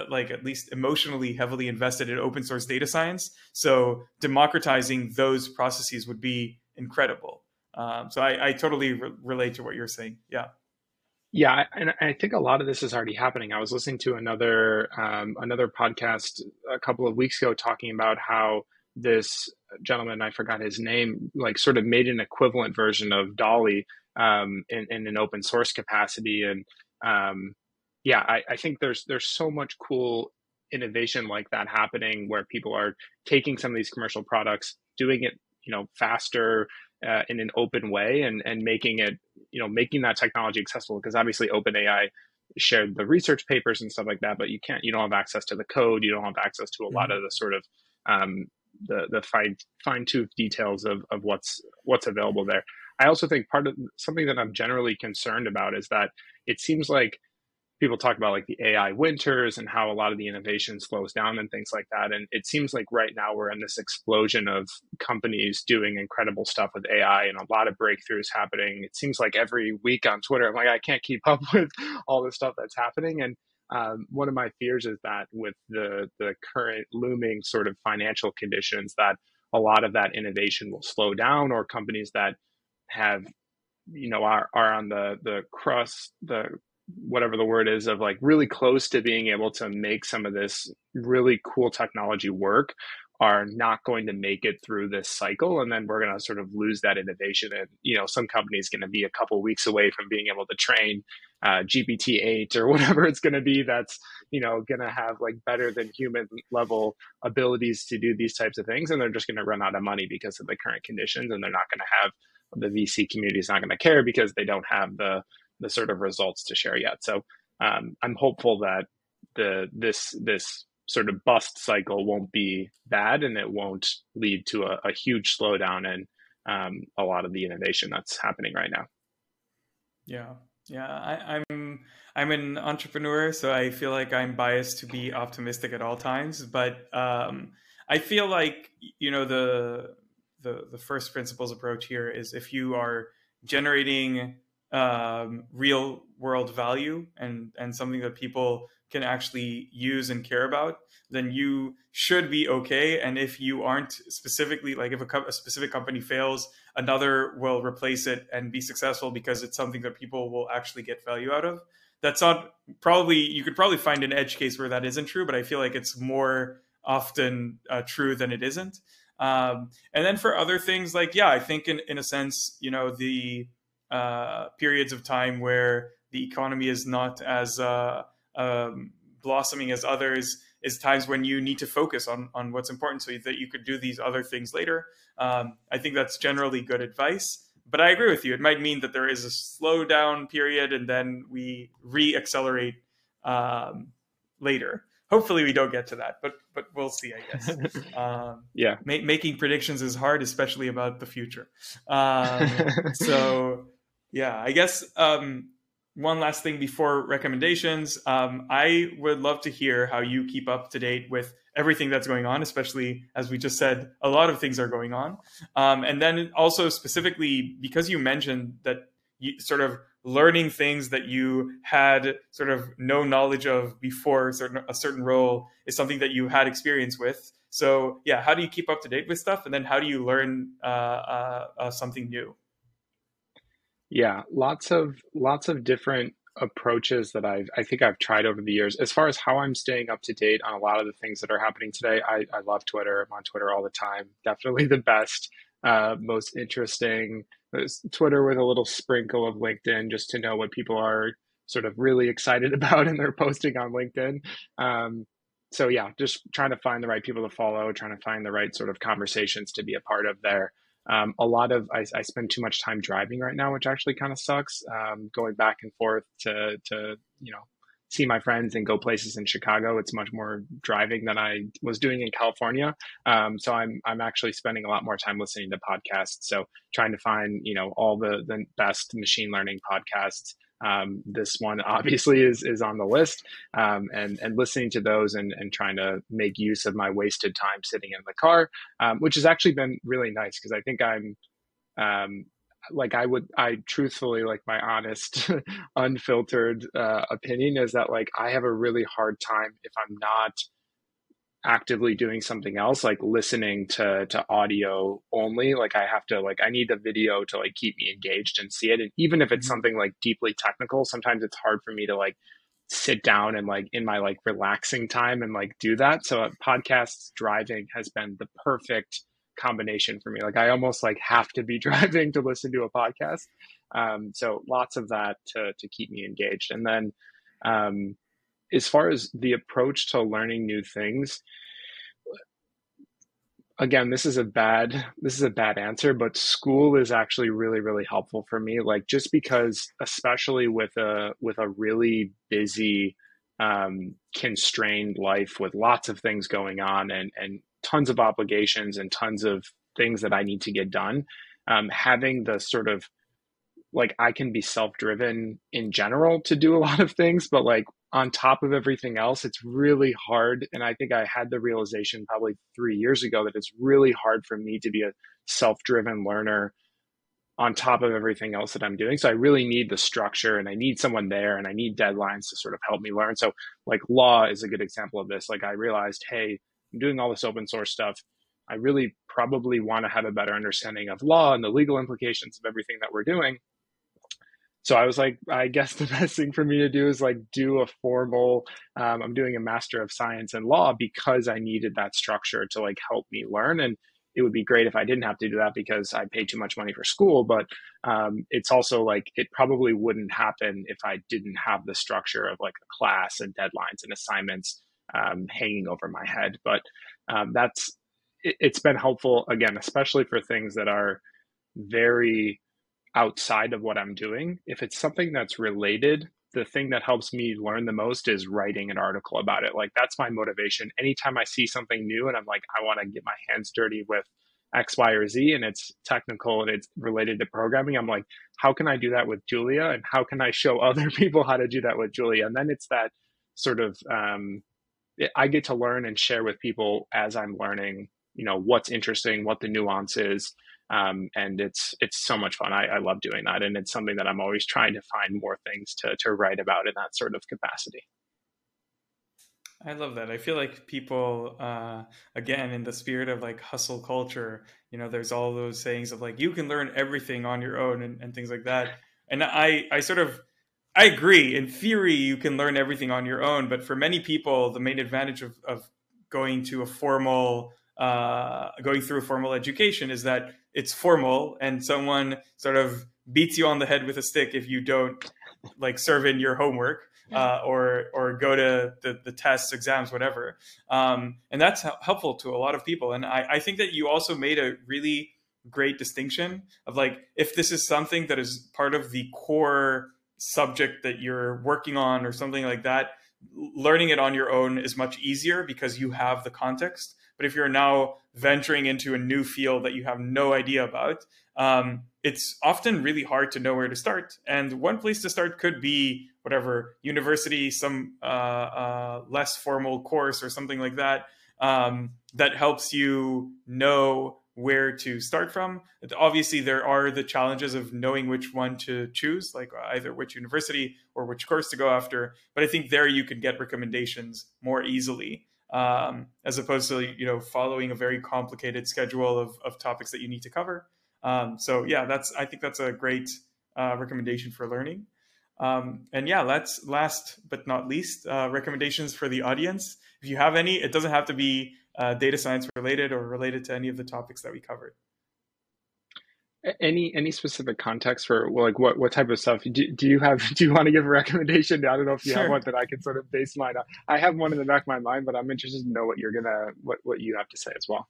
like at least emotionally heavily invested in open source data science. So democratizing those processes would be incredible. Um, so I, I totally re- relate to what you're saying. Yeah. Yeah, and I think a lot of this is already happening. I was listening to another um, another podcast a couple of weeks ago talking about how this gentleman I forgot his name like sort of made an equivalent version of DALL-E um, in, in an open source capacity, and um, yeah, I, I think there's there's so much cool innovation like that happening where people are taking some of these commercial products, doing it you know faster uh, in an open way, and and making it you know making that technology accessible because obviously OpenAI shared the research papers and stuff like that, but you can't you don't have access to the code, you don't have access to a lot mm-hmm. of the sort of um, the the fine fine tooth details of of what's what's available there. I also think part of something that I'm generally concerned about is that it seems like people talk about like the AI winters and how a lot of the innovation slows down and things like that. And it seems like right now we're in this explosion of companies doing incredible stuff with AI and a lot of breakthroughs happening. It seems like every week on Twitter, I'm like, I can't keep [LAUGHS] up with all the stuff that's happening. And um, one of my fears is that with the the current looming sort of financial conditions, that a lot of that innovation will slow down, or companies that have you know are are on the the crust the whatever the word is of like really close to being able to make some of this really cool technology work are not going to make it through this cycle and then we're going to sort of lose that innovation and you know some companies going to be a couple weeks away from being able to train uh, gpt-8 or [LAUGHS] whatever it's going to be that's you know going to have like better than human level abilities to do these types of things and they're just going to run out of money because of the current conditions and they're not going to have the vc community is not going to care because they don't have the the sort of results to share yet. So um, I'm hopeful that the this this sort of bust cycle won't be bad and it won't lead to a, a huge slowdown in um, a lot of the innovation that's happening right now. Yeah, yeah, I, I'm I'm an entrepreneur, so I feel like I'm biased to be optimistic at all times. But um, I feel like you know the the the first principles approach here is if you are generating um, real world value and and something that people can actually use and care about, then you should be okay. And if you aren't specifically, like if a, co- a, specific company fails, another will replace it and be successful because it's something that people will actually get value out of. That's not probably, you could probably find an edge case where that isn't true, but I feel like it's more often uh, true than it isn't. Um, and then for other things, like, yeah, I think in, in a sense, you know, the uh, periods of time where the economy is not as uh, um, blossoming as others is times when you need to focus on on what's important so that you could do these other things later. Um, I think that's generally good advice. But I agree with you. It might mean that there is a slowdown period and then we re-accelerate um, later. Hopefully, we don't get to that, but but we'll see. I guess. [LAUGHS] Um, yeah, ma- making predictions is hard, especially about the future. Um, [LAUGHS] so yeah, I guess um, one last thing before recommendations. Um, I would love to hear how you keep up to date with everything that's going on, especially as we just said, a lot of things are going on. Um, and then also specifically because you mentioned that you sort of learning things that you had sort of no knowledge of before certain, a certain role is something that you had experience with. So yeah, how do you keep up to date with stuff? And then how do you learn uh, uh, uh, something new? Yeah, lots of lots of different approaches that I've I think I've tried over the years. As far as how I'm staying up to date on a lot of the things that are happening today, I, I love Twitter. I'm on Twitter all the time. Definitely the best, uh, most interesting. Twitter with a little sprinkle of LinkedIn just to know what people are sort of really excited [LAUGHS] about and they're posting on LinkedIn. Um, so yeah, just trying to find the right people to follow, trying to find the right sort of conversations to be a part of there. Um, a lot of I, I, spend too much time driving right now, which actually kind of sucks. Um, going back and forth to to you know see my friends and go places in Chicago. It's much more driving than I was doing in California. Um, so I'm I'm actually spending a lot more time listening to podcasts. So trying to find you know all the the best machine learning podcasts um, this one [LAUGHS] obviously is is on the list, um, and and listening to those and and trying to make use of my wasted time sitting in the car, um, which has actually been really nice because I think I'm. Um, like I would, I truthfully, like my honest, [LAUGHS] unfiltered uh, opinion is that like I have a really hard time if I'm not actively doing something else like listening to to audio only. Like i have to like i need the video to like keep me engaged and see it. And even if it's mm-hmm. something like deeply technical sometimes it's hard for me to like sit down and like in my like relaxing time and like do that. So uh, podcasts driving has been the perfect combination for me. Like i almost like have to be [LAUGHS] driving to listen to a podcast. Um, so lots of that to to keep me engaged. And then um, as far as the approach to learning new things, again this is a bad this is a bad answer but school is actually really really helpful for me like just because especially with a with a really busy um, constrained life with lots of things going on and and tons of obligations and tons of things that i need to get done um, having the sort of like i can be self-driven in general to do a [LAUGHS] lot of things but like on top of everything else, it's really hard. And I think I had the realization probably three years ago that it's really hard for me to be a self driven learner on top of everything else that I'm doing. So I really need the structure and I need someone there and I need deadlines to sort of help me learn. So, like, law is a good example of this. Like, I realized, hey, I'm doing all this open source stuff. I really probably want to have a better understanding of law and the legal implications of everything that we're doing so I was like, I guess the [LAUGHS] best thing for me to do is like do a formal. Um, I'm doing a Master of Science in Law because I needed that structure to like help me learn. And it would be great if I didn't have to do that because I pay too much money for school. But um, it's also like it probably wouldn't happen if I didn't have the structure of like a class and deadlines and assignments um, hanging over my head. But um, that's it, it's been helpful again, especially for things that are very outside of what I'm doing. If it's something that's related, the thing that helps me learn the most is writing an article about it. Like that's my motivation. Anytime I see something new and I'm like, I want to get my hands dirty with X, Y, or Z and it's technical and it's related to programming, I'm like, how can I do that with Julia? And how can I show [LAUGHS] other people how to do that with Julia? And then it's that sort of, um, I get to learn and share with people as I'm learning, you know, what's interesting, what the nuance is um, and it's it's so much fun. I, I love doing that, and it's something that I'm always trying to find more things to to write about in that sort of capacity. I love that. I feel like people, uh, again, in the spirit of like hustle culture, you know, there's all those sayings of like, you can learn everything on your own and, and things like that. And I, I sort of, I agree. In theory, you can learn everything on your own. But for many people, the main advantage of, of going to a formal, uh, going through a formal education is that it's formal and someone sort of beats you on the head with a stick if you don't like serve in your homework uh, or or go to the, the tests, exams, whatever. Um, and that's helpful to a lot of people. And I, I think that you also made a really great distinction of like if this is something that is part of the core subject that you're working on or something like that learning it on your own is much easier because you have the context but if you're now venturing into a new field that you have no idea about um, it's often really hard to know where to start and one place to start could be whatever university, some uh, uh, less formal course or something like that um, that helps you know where to start from. Obviously, there are the challenges of knowing which one to choose, like either which university or which course to go after. But I think there you can get recommendations more easily, um, as opposed to you know following a very complicated schedule of, of topics that you need to cover. Um, so yeah, that's I think that's a great uh, recommendation for learning. Um, and yeah, let's last but not least uh, recommendations for the audience. If you have any, it doesn't have to be uh, data science related or related to any of the topics that we covered. Any any specific context for well, like what what type of stuff do, do you have? [LAUGHS] Do you want to give a recommendation? I don't know if you sure. have one that I can sort of base mine on. I have one in the back of my mind, but I'm interested to know what you're gonna what what you have to say as well.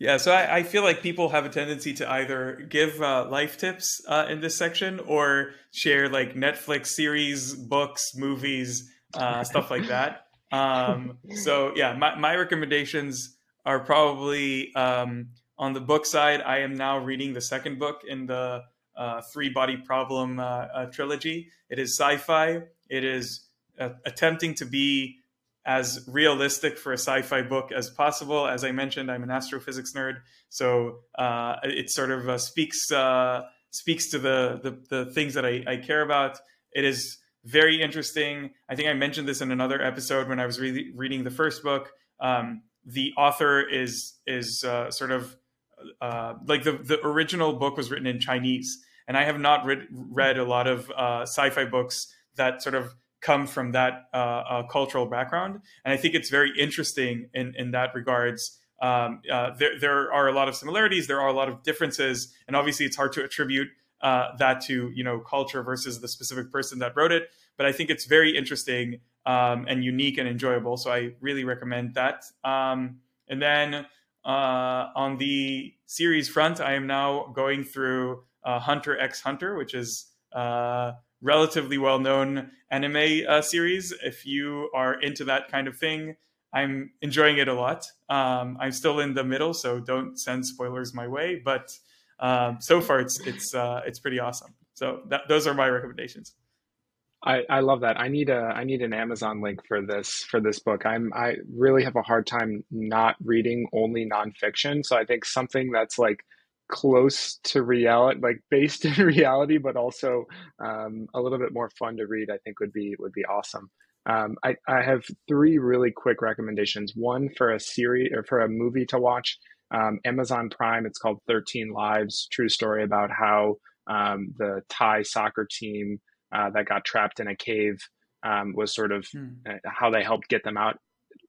Yeah, so I, I, feel like people have a tendency to either give uh, life tips uh, in this section or share like Netflix series, books, movies, uh, [LAUGHS] stuff like that. Um, so yeah, my, my recommendations are probably um, on the book side. I am now reading the second book in the uh, Three Body Problem uh, uh, trilogy. It is sci-fi. It is attempting to be as realistic for a sci-fi book as possible. As I mentioned, I'm an astrophysics nerd, so uh, it sort of uh, speaks uh, speaks to the, the, the things that I, I, care about. It is very interesting. I think I mentioned this in another episode when I was re- reading the first book. Um, the author is is uh, sort of uh, like the the original book was written in Chinese, and I have not read read a lot of uh, sci-fi books that sort of come from that uh, uh, cultural background, and I think it's very interesting in in that regards. Um, uh, there there are a lot of similarities, there are a lot of differences, and obviously it's hard to attribute that to you know culture versus the specific person that wrote it. But I think it's very interesting um, and unique and enjoyable. So I really recommend that. Um, and then uh, on the series front, I am now going through uh, Hunter x Hunter, which is a relatively well known anime uh, series. If you are into that kind of thing, I'm enjoying it a lot. Um, I'm still in the middle, so don't send spoilers my way. But um, so far, it's it's uh, it's pretty awesome. So that, those are my recommendations. I, I love that. I need a I need an Amazon link for this for this book. I'm I really have a hard time not reading only nonfiction. So I think something that's like close to reality, like based [LAUGHS] in reality, but also um, a little bit more fun to read. I think would be would be awesome. Um, I, I have three really quick recommendations. One for a series or for a movie to watch. Um, Amazon Prime. It's called Thirteen Lives. True story about how um, the Thai soccer team uh, that got trapped in a cave um, was sort of hmm. Uh, how they helped get them out.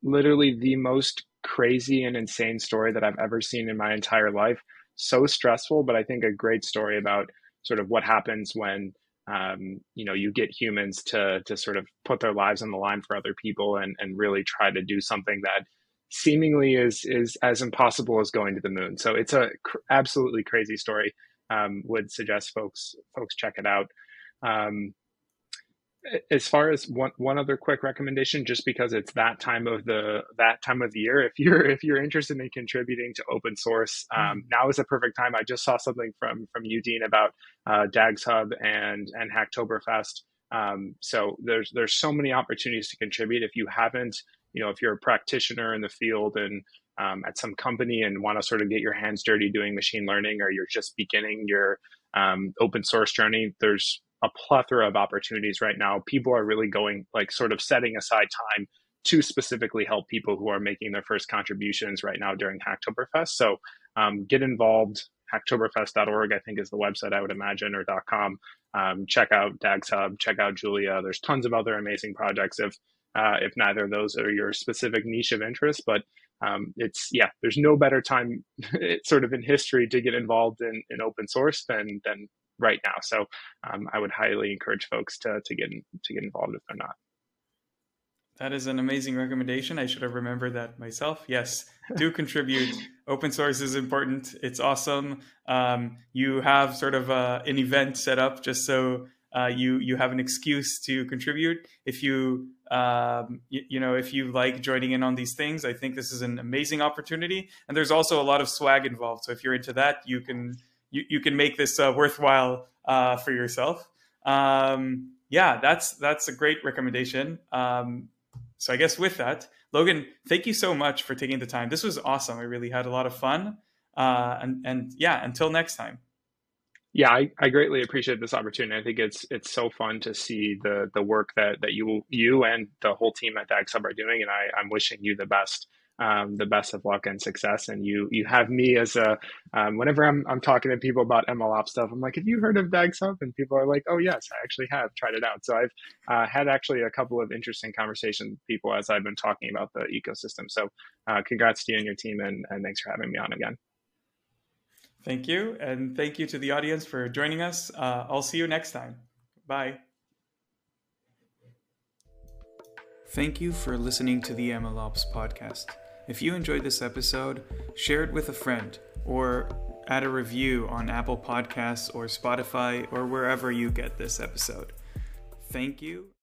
Literally the most crazy and insane story that I've ever seen in my entire life so stressful, but I think a great story about sort of what happens when um, you know you get humans to to sort of put their lives on the line for other people and and really try to do something that seemingly is is as impossible as going to the moon. So it's a cr- absolutely crazy story. Um, would suggest folks folks check it out. Um, as far as one one other quick recommendation just because it's that time of the that time of the year if you're if you're interested in contributing to open source um, mm-hmm. now is the perfect time. I just saw something from from you dean about uh, DagsHub and and hacktoberfest. Um, so there's there's so many opportunities to contribute. If you haven't you know if you're a practitioner in the field and um, at some company and want to sort of get your hands dirty doing machine learning or you're just beginning your um, open source journey there's a plethora of opportunities right now. People are really going like sort of setting aside time to specifically help people who are making their first contributions right now during Hacktoberfest. So um, get involved. Hacktoberfest.org, I think, is the website I would imagine, or .com. Um, check out DagsHub. Check out Julia. There's tons of other amazing projects. If uh, if neither of those are your specific niche of interest, but um, it's yeah, there's no better time, [LAUGHS] sort of in history, to get involved in, in open source than than right now. So um, I would highly encourage folks to to get in, to get involved if they're not. That is an amazing recommendation. I should have remembered that myself. Yes, do [LAUGHS] contribute. Open source is important. It's awesome. Um, you have sort of uh, an event set up just so uh, you you have an excuse to contribute. If you um, you, you, know if you like joining in on these things, I think this is an amazing opportunity. And there's also a lot of swag involved. So if you're into that, you can you, you can make this uh, worthwhile uh, for yourself. Um, yeah, that's that's a great recommendation. Um, so I guess with that, Logan, thank you so much for taking the time. This was awesome. I really had a lot of fun. Uh, and and yeah, until next time yeah, I, I greatly appreciate this opportunity. I think it's it's so fun to see the the work that that you you and the whole team at DagsHub are doing, and I, I'm wishing you the best um, the best of luck and success. And you you have me as a um, whenever I'm I'm talking to people about MLOps stuff, I'm like, have you heard of DagsHub? And people are like, oh yes, I actually have tried it out. So I've uh, had actually a couple of interesting conversations with people as I've been talking about the ecosystem. So uh, congrats to you and your team, and, and thanks for having me on again. Thank you. And thank you to the audience for joining us. Uh, I'll see you next time. Bye. Thank you for listening to the MLOps podcast. If you enjoyed this episode, share it with a friend or add a review on Apple Podcasts or Spotify or wherever you get this episode. Thank you.